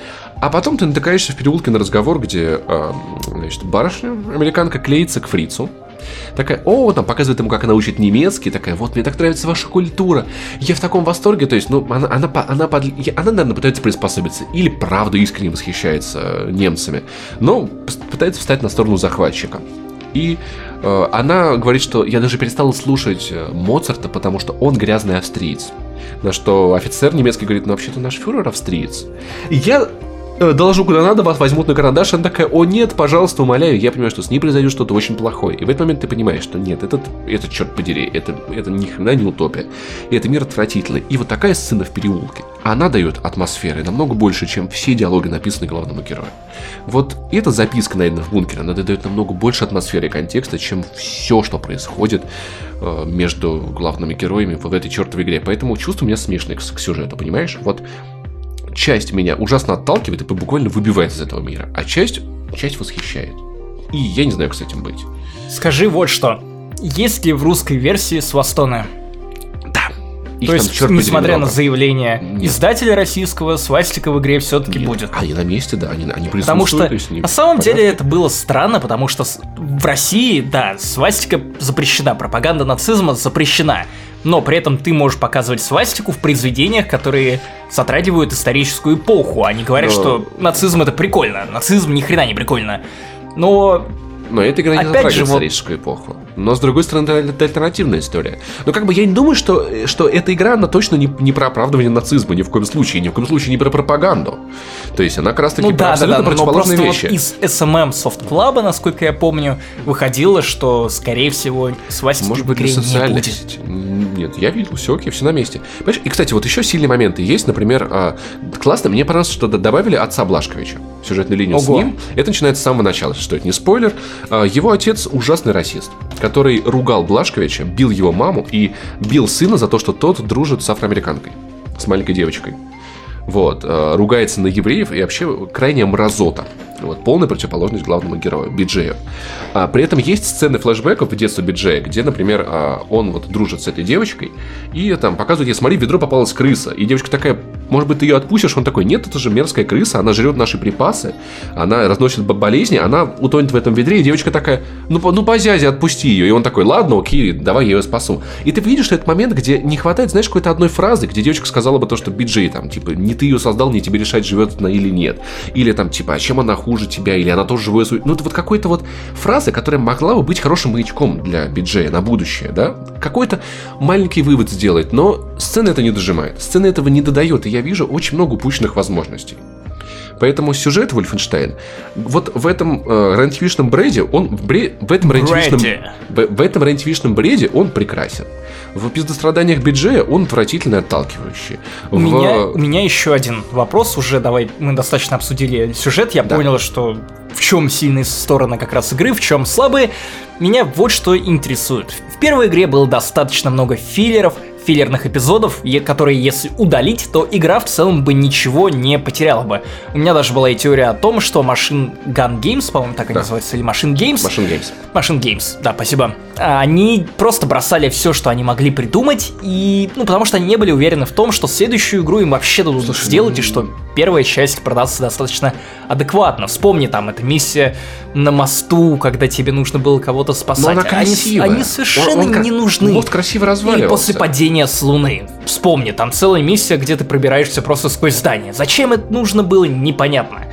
а потом ты натыкаешься в переулке на разговор, где, э, значит, барышня, американка, клеится к фрицу, такая, о, там показывает ему, как она учит немецкий, такая, вот, мне так нравится ваша культура, я в таком восторге, то есть, ну, она, она, она, под- она, наверное, пытается приспособиться, или правда искренне восхищается э, немцами, но пытается встать на сторону захватчика. И э, она говорит, что я даже перестала слушать э, Моцарта, потому что он грязный австриец. На что офицер немецкий говорит, ну вообще-то наш фюрер австриец. И я доложу куда надо, вас возьмут на карандаш, она такая, о нет, пожалуйста, умоляю, я понимаю, что с ней произойдет что-то очень плохое. И в этот момент ты понимаешь, что нет, этот, это черт подери, это, это ни хрена не утопия. И это мир отвратительный. И вот такая сцена в переулке, она дает атмосферы намного больше, чем все диалоги, написанные главному герою. Вот эта записка, найдена в бункере, она дает намного больше атмосферы и контекста, чем все, что происходит э, между главными героями в этой чертовой игре. Поэтому чувство у меня смешанное к, к сюжету, понимаешь? Вот часть меня ужасно отталкивает и буквально выбивает из этого мира, а часть, часть восхищает. И я не знаю, как с этим быть. Скажи вот что. Есть ли в русской версии свастоны? Да. Их То есть, несмотря на заявление Нет. издателя российского, свастика в игре все-таки будет. Они на месте, да, они, они присутствуют. Потому что есть они на самом понятно. деле это было странно, потому что в России, да, свастика запрещена, пропаганда нацизма запрещена. Но при этом ты можешь показывать свастику в произведениях, которые затрагивают историческую эпоху. Они говорят, Но- что нацизм это прикольно. Нацизм ни хрена не прикольно. Но Но эта игра не Опять затрагивает же, вот- историческую эпоху. Но с другой стороны, это, альтернативная история. Но как бы я не думаю, что, что эта игра, она точно не, не про оправдывание нацизма, ни в коем случае, ни в коем случае не про пропаганду. То есть она как раз таки Ну про да, да, абсолютно да, но противоположные просто вещи. вот из SMM Soft Club, насколько я помню, выходило, что, скорее всего, свастики Может быть, не сети. М, Нет, я видел, все окей, все на месте. Понимаешь? И, кстати, вот еще сильные моменты есть. Например, а, классно, мне понравилось, что добавили отца Блашковича. Сюжетную линию с Ого. ним. Это начинается с самого начала, что это не спойлер. А, Его отец ужасный расист, который ругал Блашковича, бил его маму и бил сына за то, что тот дружит с афроамериканкой, с маленькой девочкой. Вот, э, ругается на евреев и вообще крайняя мразота. Вот, полная противоположность главному герою, Биджею. А, при этом есть сцены флешбеков в детстве Биджея, где, например, а, он вот дружит с этой девочкой и там показывает ей, смотри, в ведро попалась крыса. И девочка такая, может быть, ты ее отпустишь? Он такой, нет, это же мерзкая крыса, она жрет наши припасы, она разносит болезни, она утонет в этом ведре, и девочка такая, ну, ну, позязи, отпусти ее. И он такой, ладно, окей, давай я ее спасу. И ты видишь, что этот момент, где не хватает, знаешь, какой-то одной фразы, где девочка сказала бы то, что Биджей, там, типа, не ты ее создал, не тебе решать, живет она или нет. Или там, типа, а чем она хуже тебя, или она тоже живое свой... Ну, это вот какой-то вот фраза, которая могла бы быть хорошим маячком для Биджея на будущее, да? Какой-то маленький вывод сделать, но сцена это не дожимает. Сцена этого не додает, и я вижу очень много упущенных возможностей. Поэтому сюжет Вольфенштейн, вот в этом э, рентвишном бреде, он в, бре- в этом рентвишном, в, в этом рентвишном бреде он прекрасен. В пиздостраданиях биджея он отвратительно отталкивающий. У, В- меня, у меня еще один вопрос уже, давай, мы достаточно обсудили сюжет, я Да. понял, что в чем сильные стороны как раз игры, в чем слабые. Меня вот что интересует. В первой игре было достаточно много филлеров, филлерных эпизодов, которые если удалить, то игра в целом бы ничего не потеряла бы. У меня даже была и теория о том, что Machine Gun Games, по-моему, так и Да. называется, или Machine Games, Machine Games. Machine Games, да, спасибо. А, Они просто бросали все, что они могли придумать, и, ну, потому что они не были уверены в том, что следующую игру им вообще дадут Слушай, сделать, и ну- что первая часть продастся достаточно адекватно. Вспомни там, эта миссия на мосту, когда тебе нужно было кого-то Но спасать. она Они, красивая. они совершенно Он- он не нужны. Мост красиво Или разваливался. после падения с Луны. Вспомни, там целая миссия, где ты пробираешься просто сквозь здание. Зачем это нужно было, непонятно.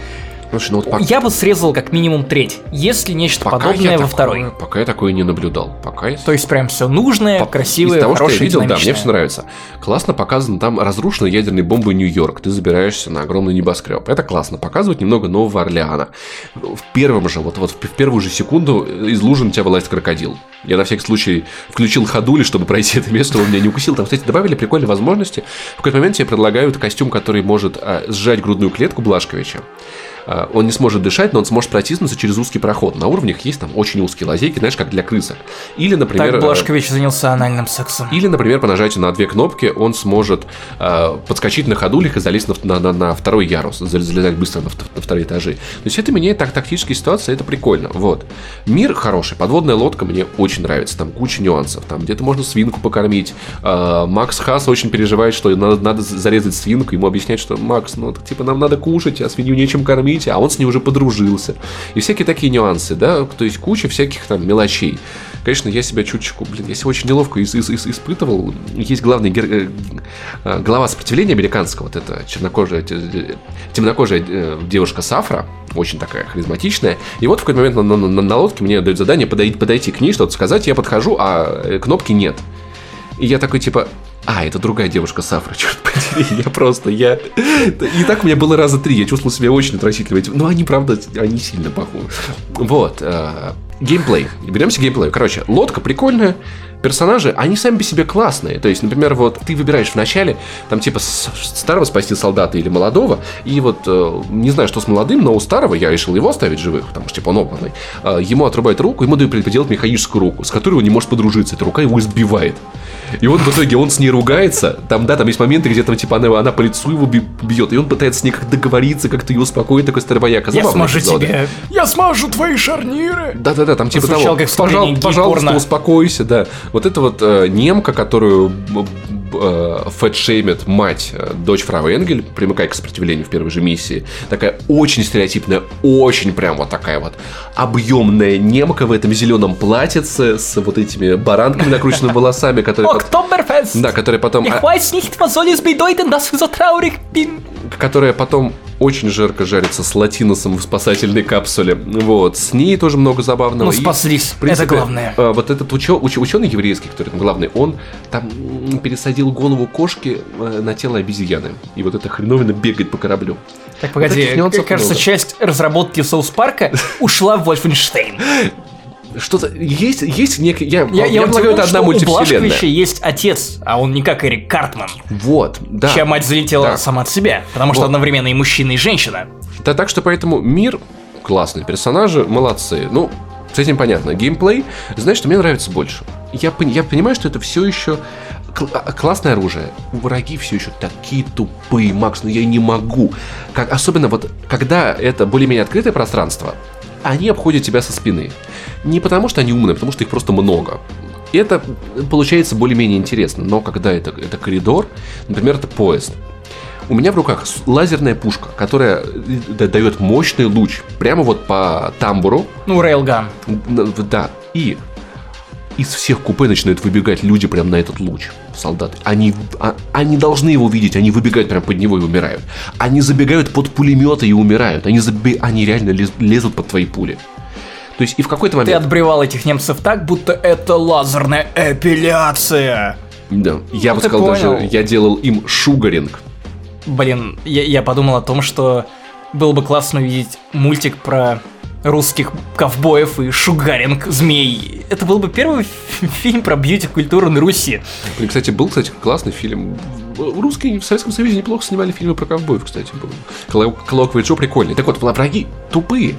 Слушай, ну вот пока, Я бы срезал как минимум треть, если нечто пока подобное во такое- второй. Пока я такое не наблюдал. Пока я То есть прям все нужное, По- красивое, Из того, что я хорошее, видел, да, мне все нравится. Классно показано, там разрушена ядерной бомбой Нью-Йорк. Ты забираешься на огромный небоскреб. Это классно. Показывают немного Нового Орлеана. В первом же, вот, вот в первую же секунду из лужи на тебя вылазит крокодил. Я на всякий случай включил ходули, чтобы пройти это место, чтобы он меня не укусил. Там, кстати, добавили прикольные возможности. В какой-то момент тебе предлагают костюм, который может а, сжать грудную клетку Блашковича. А, Он не сможет дышать, но он сможет протиснуться через узкий проход. На уровнях есть там очень узкие лазейки, знаешь, как для крысок. Или, например... Так э, Блашкович занялся анальным сексом. или, например, по нажатию на две кнопки он сможет э, подскочить на ходулях и залезть на, на- на- второй ярус, зал- залезать быстро на, на вторые этажи. То есть это меняет так тактические ситуации, это прикольно. Вот. Мир хороший, подводная лодка мне очень нравится, там куча нюансов, там где-то можно свинку покормить. Э, Макс Хас очень переживает, что надо, надо зарезать свинку, ему объяснять, что Макс, ну типа нам надо кушать, а свинью нечем кормить, а он с ней уже подружился. И всякие такие нюансы, да, то есть куча всяких там мелочей. Конечно, я себя чуточку, блин, я себя очень неловко ис- ис- ис- испытывал. Есть главный гер- э, э, глава сопротивления американского, вот эта чернокожая, те- темнокожая э, девушка Сафра, очень такая харизматичная. И вот в какой-то момент на, на- на- на лодке мне дают задание подойти, подойти к ней, что-то сказать, я подхожу, а э, кнопки нет. И я такой, типа, а, это другая девушка Сафра, черт подери, я просто, я... И так у меня было раза три, я чувствовал себя очень отвратительно. Но они, правда, они сильно похожи. Вот, э, геймплей. Беремся к геймплею. Короче, лодка прикольная, персонажи, они сами по себе классные. То есть, например, вот ты выбираешь в начале, там, типа, старого спасти солдата или молодого, и вот, э, не знаю, что с молодым, но у старого я решил его оставить живых, потому что, типа, он опытный. Э, ему отрубают руку, ему дают поделать механическую руку, с которой он не может подружиться. Эта рука его избивает. И вот в итоге он с ней ругается. Там, да, там есть моменты, где там, типа, она, она по лицу его бьет, и он пытается с ней как договориться, как-то ее успокоить, такой старобояка. Я смажу эпизоды. тебе. Я смажу твои шарниры. Да-да-да, там типа того, как вступление «Пожал- пожалуйста, гей-порно. успокойся, да. Вот это вот э, немка, которую э, фэтшеймит мать, э, дочь Фрау Энгель, примыкай к сопротивлению в первой же миссии. Такая очень стереотипная, очень прям вот такая вот объемная немка в этом зеленом платьице с вот этими баранками накрученными волосами, которые... Октоберфест. Да, которые потом... Ich а, weiß nicht, was soll es bedeuten, dass du so traurig bin. которая потом очень жарко жарится с латиносом в спасательной капсуле. Вот, с ней тоже много забавного. Ну, И, спаслись, в принципе, это главное. а, Вот этот учё- уч- ученый еврейский, который там главный, он там пересадил голову кошки э, на тело обезьяны. И вот это хреновина бегать по кораблю. Так, погоди, нюансов кажется, много. часть разработки Соус Парка ушла в Вольфенштейн. Что-то есть, есть некий... Я, Я, я полагаю, удивлен, это одна что у мультивселенная. Блашковича есть отец, а он не как Эрик Картман, Вот, да. чья мать залетела Да. сама от себя, потому что Вот. одновременно и мужчина, и женщина. Да, так что поэтому мир классный, персонажи молодцы. Ну, с этим понятно. Геймплей, знаешь, что мне нравится больше. Я, я понимаю, что это все еще кл- а- классное оружие. Враги все еще такие тупые, Макс, ну я не могу. Как, особенно вот, когда это более-менее открытое пространство, они обходят тебя со спины. Не потому, что они умные, а потому что их просто много. И это получается более-менее интересно. Но когда это, это коридор, например, это поезд, у меня в руках лазерная пушка, которая э, дает мощный луч прямо вот по тамбуру. Ну, Рейлган. Да. И из всех купе начинают выбегать люди прямо на этот луч. Солдаты. Они, а- они должны его видеть, они выбегают прямо под него и умирают. Они забегают под пулеметы и умирают. Они, забе- они реально лез- лезут под твои пули. То есть и в какой-то Ты момент... отбревал этих немцев так, будто это лазерная эпиляция. Да, я бы ты сказал даже, понял. я делал им шугаринг. Блин, я, я подумал о том, что было бы классно увидеть мультик про русских ковбоев и шугаринг змей. Это был бы первый фи- фильм про бьюти-культуру на Руси. И, кстати, был, кстати, классный фильм. Русские в Советском Союзе неплохо снимали фильмы про ковбоев, кстати, был. Колоквий Джо прикольный. Так вот, враги тупые.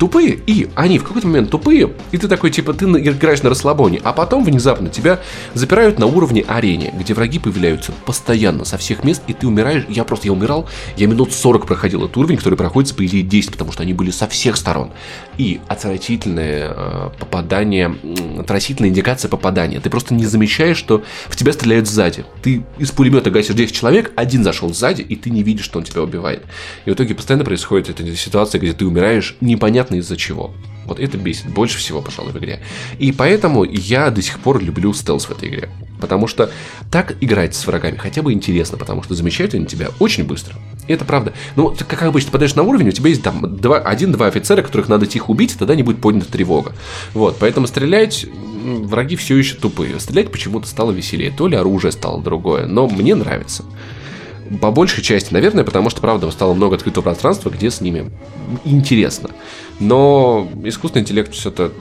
Тупые, и они в какой-то момент тупые, и ты такой, типа, ты играешь на расслабоне, а потом внезапно тебя запирают на уровне арене, где враги появляются постоянно, со всех мест, и ты умираешь. Я просто, я умирал, я минут 40 проходил этот уровень, который проходится, по идее, 10, потому что они были со всех сторон. И отвратительное э, попадание, отвратительная индикация попадания. Ты просто не замечаешь, что в тебя стреляют сзади. Ты из пулемета гасишь 10 человек, один зашел сзади, и ты не видишь, что он тебя убивает. И в итоге постоянно происходит эта ситуация, где ты умираешь непонятно из-за чего. Вот это бесит больше всего, пожалуй, в игре. И поэтому я до сих пор люблю стелс в этой игре. Потому что так играть с врагами хотя бы интересно, потому что замечают они тебя очень быстро. И это правда. Ну, как обычно, подаешь на уровень, у тебя есть там два, один-два офицера, которых надо тихо убить, и тогда не будет поднята тревога. Вот, поэтому стрелять враги все еще тупые. Стрелять почему-то стало веселее. То ли оружие стало другое, но мне нравится. По большей части, наверное, потому что, правда, стало много открытого пространства, где с ними интересно. Но искусственный интеллект все это...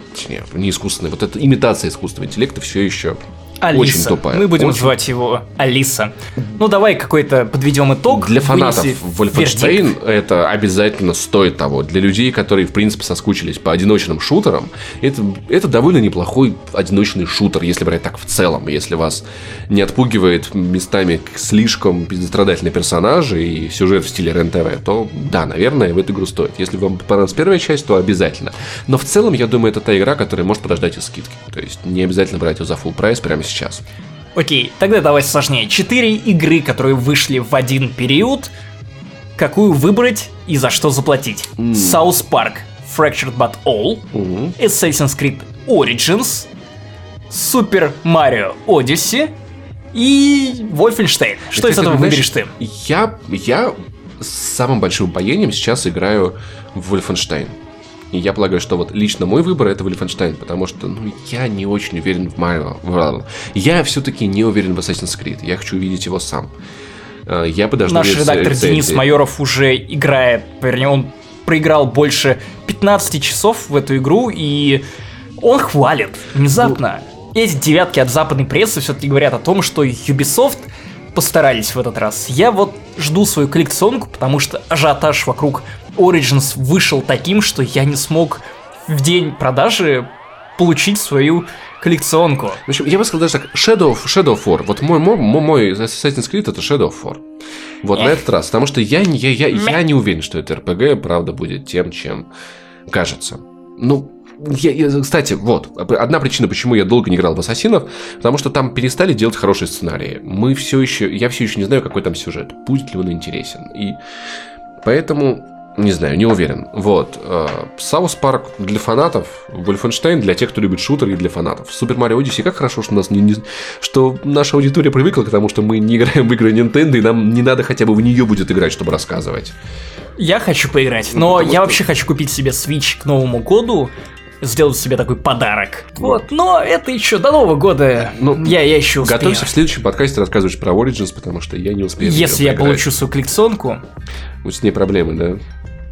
Не, искусственный, вот эта имитация искусственного интеллекта все еще Алиса. очень тупая. Мы будем Очень. звать его Алиса. Ну, давай какой-то подведем итог. Для фанатов вердикт. это обязательно стоит того. Для людей, которые, в принципе, соскучились по одиночным шутерам, это, это довольно неплохой одиночный шутер, если брать так в целом. Если вас не отпугивает местами слишком страдательные персонажи и сюжет в стиле РЕН-ТВ, то да, наверное, в эту игру стоит. Если вам понравилась первая часть, то обязательно. Но в целом, я думаю, это та игра, которая может подождать из скидки. То есть не обязательно брать ее за full прайс прямо сейчас. Окей, тогда давай сложнее. Четыре игры, которые вышли в один период. Какую выбрать и за что заплатить? South Park Fractured But All. Assassin's Creed Origins, Super Mario Odyssey и Wolfenstein. Что Ты из этого знаешь, выберешь ты? Я, я с самым большим упоением сейчас играю в Wolfenstein. И я полагаю, что вот лично мой выбор это Wolfenstein, потому что ну, я не очень уверен в Mario. в- Я все-таки не уверен в Assassin's Creed. Я хочу увидеть его сам. Э, Я подожду Наш редактор рецензии. Денис Майоров уже играет, вернее, он проиграл больше 15 часов в эту игру, и он хвалит внезапно. Эти девятки от западной прессы все-таки говорят о том, что Ubisoft постарались в этот раз. Я вот жду свою коллекционку, потому что ажиотаж вокруг Origins вышел таким, что я не смог в день продажи получить свою коллекционку. В общем, я бы сказал даже так, Shadow, Shadow of War. Вот мой, мой, мой Assassin's Creed это Shadow of War. Вот на Эх. этот раз. Потому что я, я, я, я не уверен, что это RPG, правда, будет тем, чем кажется. Ну, я- я- кстати, вот, одна причина, почему я долго не играл в Ассасинов, потому что там перестали делать хорошие сценарии. Мы все еще, я все еще не знаю, какой там сюжет, будет ли он интересен. И поэтому Не знаю, не уверен. Вот. South Park для фанатов, Wolfenstein для тех, кто любит шутеры и для фанатов. Super Mario Odyssey, как хорошо, что, у нас не, не- что наша аудитория привыкла к тому, что мы не играем в игры Nintendo, и нам не надо хотя бы в нее будет играть, чтобы рассказывать. Я хочу поиграть, но потому я что- вообще хочу купить себе Switch к Новому году, сделать себе такой подарок. Вот, но это еще до Нового года. Ну, я, я еще успею. Готовься в следующем подкасте рассказывать про Origins, потому что я не успею. Если я получу свою коллекционку, Вот с ней проблемы, да?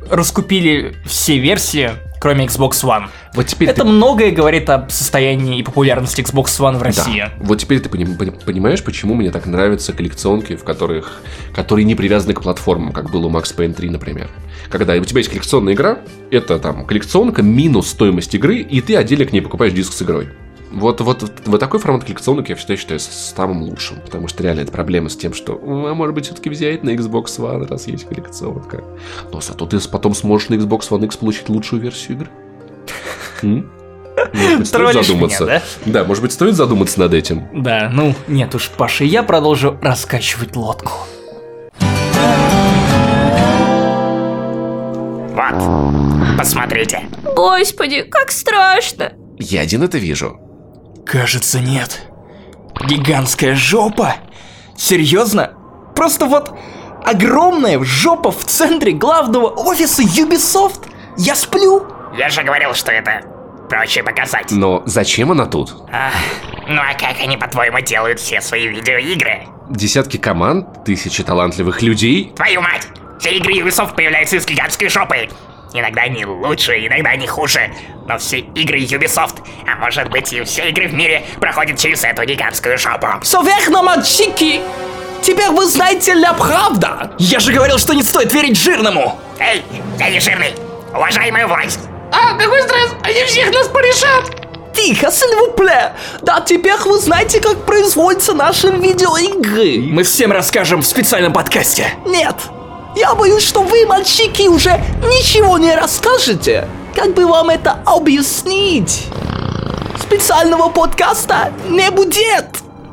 раскупили все версии, кроме Xbox One. Вот теперь Это ты... многое говорит об состоянии и популярности Xbox One в России. Да. Вот теперь ты поним- пони- понимаешь, почему мне так нравятся коллекционки, в которых, которые не привязаны к платформам, как было у Max Payne 3, например. Когда у тебя есть коллекционная игра, это там коллекционка минус стоимость игры, и ты отдельно к ней покупаешь диск с игрой. Вот, вот, вот такой формат коллекционок я всегда считаю с- самым лучшим, потому что реально это проблема с тем, что, «М, а может быть, все-таки взять на Xbox One, раз есть коллекционка. Но зато ты потом сможешь на Xbox One X получить лучшую версию игры. М? Может быть, стоит задуматься. меня, Да, может быть, стоит задуматься над этим. Да, ну, нет уж, Паша, я продолжу раскачивать лодку. Вот, посмотрите. Господи, как страшно. Я один это вижу. Кажется, нет. Гигантская жопа? Серьезно? Просто вот огромная жопа в центре главного офиса Ubisoft? Я сплю? Я же говорил, что это проще показать. Но зачем она тут? Ах, ну а как они, по-твоему, делают все свои видеоигры? Десятки команд, тысячи талантливых людей. Твою мать! Все игры Ubisoft появляются из гигантской жопы. Иногда они лучше, иногда они хуже. Но все игры Ubisoft, а может быть и все игры в мире, проходят через эту гигантскую жопу. Все верно, мальчики! Теперь вы знаете ля правда! Я же говорил, что не стоит верить жирному! Эй, я не жирный. Уважай мою власть. Тихо, сильвупле! Да, теперь вы знаете, как производятся наши видеоигры. Мы всем расскажем в специальном подкасте. Нет, я боюсь, что вы, мальчики, уже ничего не расскажете. Как бы вам это объяснить? Специального подкаста не будет.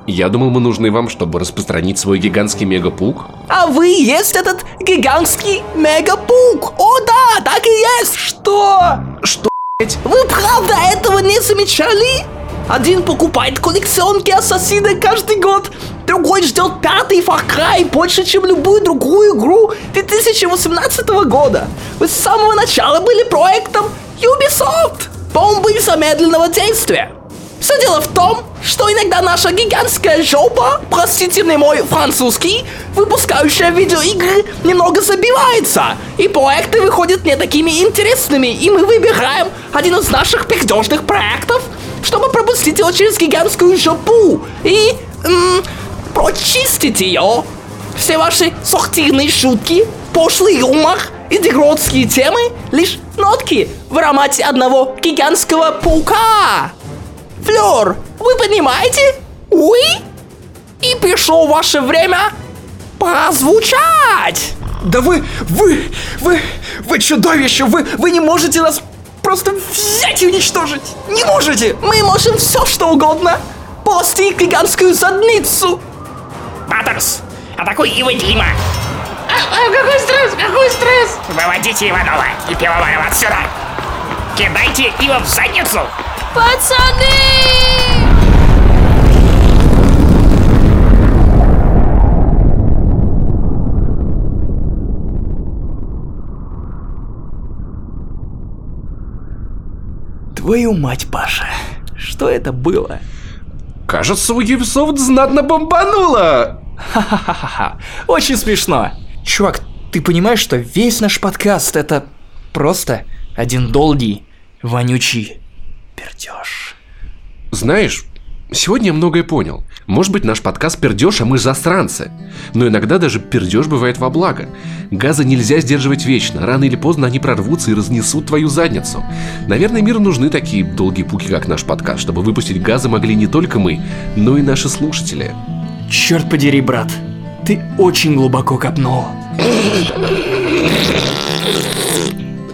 Я думал, мы нужны вам, чтобы распространить свой гигантский мегапук. А вы есть этот гигантский мегапук. О да, так и есть. Что? Что, Вы правда этого не замечали? Один покупает коллекционки Ассасина каждый год, другой ждет пятый Far Cry больше, чем любую другую игру 2018 года. Вы с самого начала были проектом Ubisoft, бомбы замедленного действия. Все дело в том, что иногда наша гигантская жопа, простите мне мой французский, выпускающая видеоигры, немного забивается, и проекты выходят не такими интересными, и мы выбираем один из наших пердежных проектов, чтобы пропустить его через гигантскую жопу и м, прочистить ее. Все ваши сортирные шутки, пошлый юмор и дегродские темы лишь нотки в аромате одного гигантского паука. Флёр, вы понимаете? Уи? И пришло ваше время прозвучать! Да вы, вы, вы, вы чудовище, вы, вы не можете нас просто взять и уничтожить! Не можете! Мы можем все что угодно! Полости гигантскую задницу! Баттерс, атакуй его Дима. какой стресс, какой стресс? Выводите Иванова и Пивоварова отсюда. Кидайте его в задницу. Пацаны! Твою мать, Паша, что это было? Кажется, у Ubisoft знатно бомбануло. Ха-ха-ха-ха. Очень смешно. Чувак, ты понимаешь, что весь наш подкаст это просто один долгий, вонючий пердеж. Знаешь, сегодня я многое понял. Может быть, наш подкаст пердеж, а мы засранцы. Но иногда даже пердеж бывает во благо. Газы нельзя сдерживать вечно. Рано или поздно они прорвутся и разнесут твою задницу. Наверное, миру нужны такие долгие пуки, как наш подкаст, чтобы выпустить газы могли не только мы, но и наши слушатели. Черт подери, брат, ты очень глубоко копнул.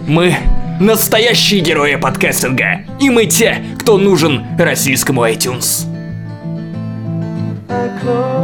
Мы настоящие герои подкастинга, и мы те, кто нужен российскому iTunes. close.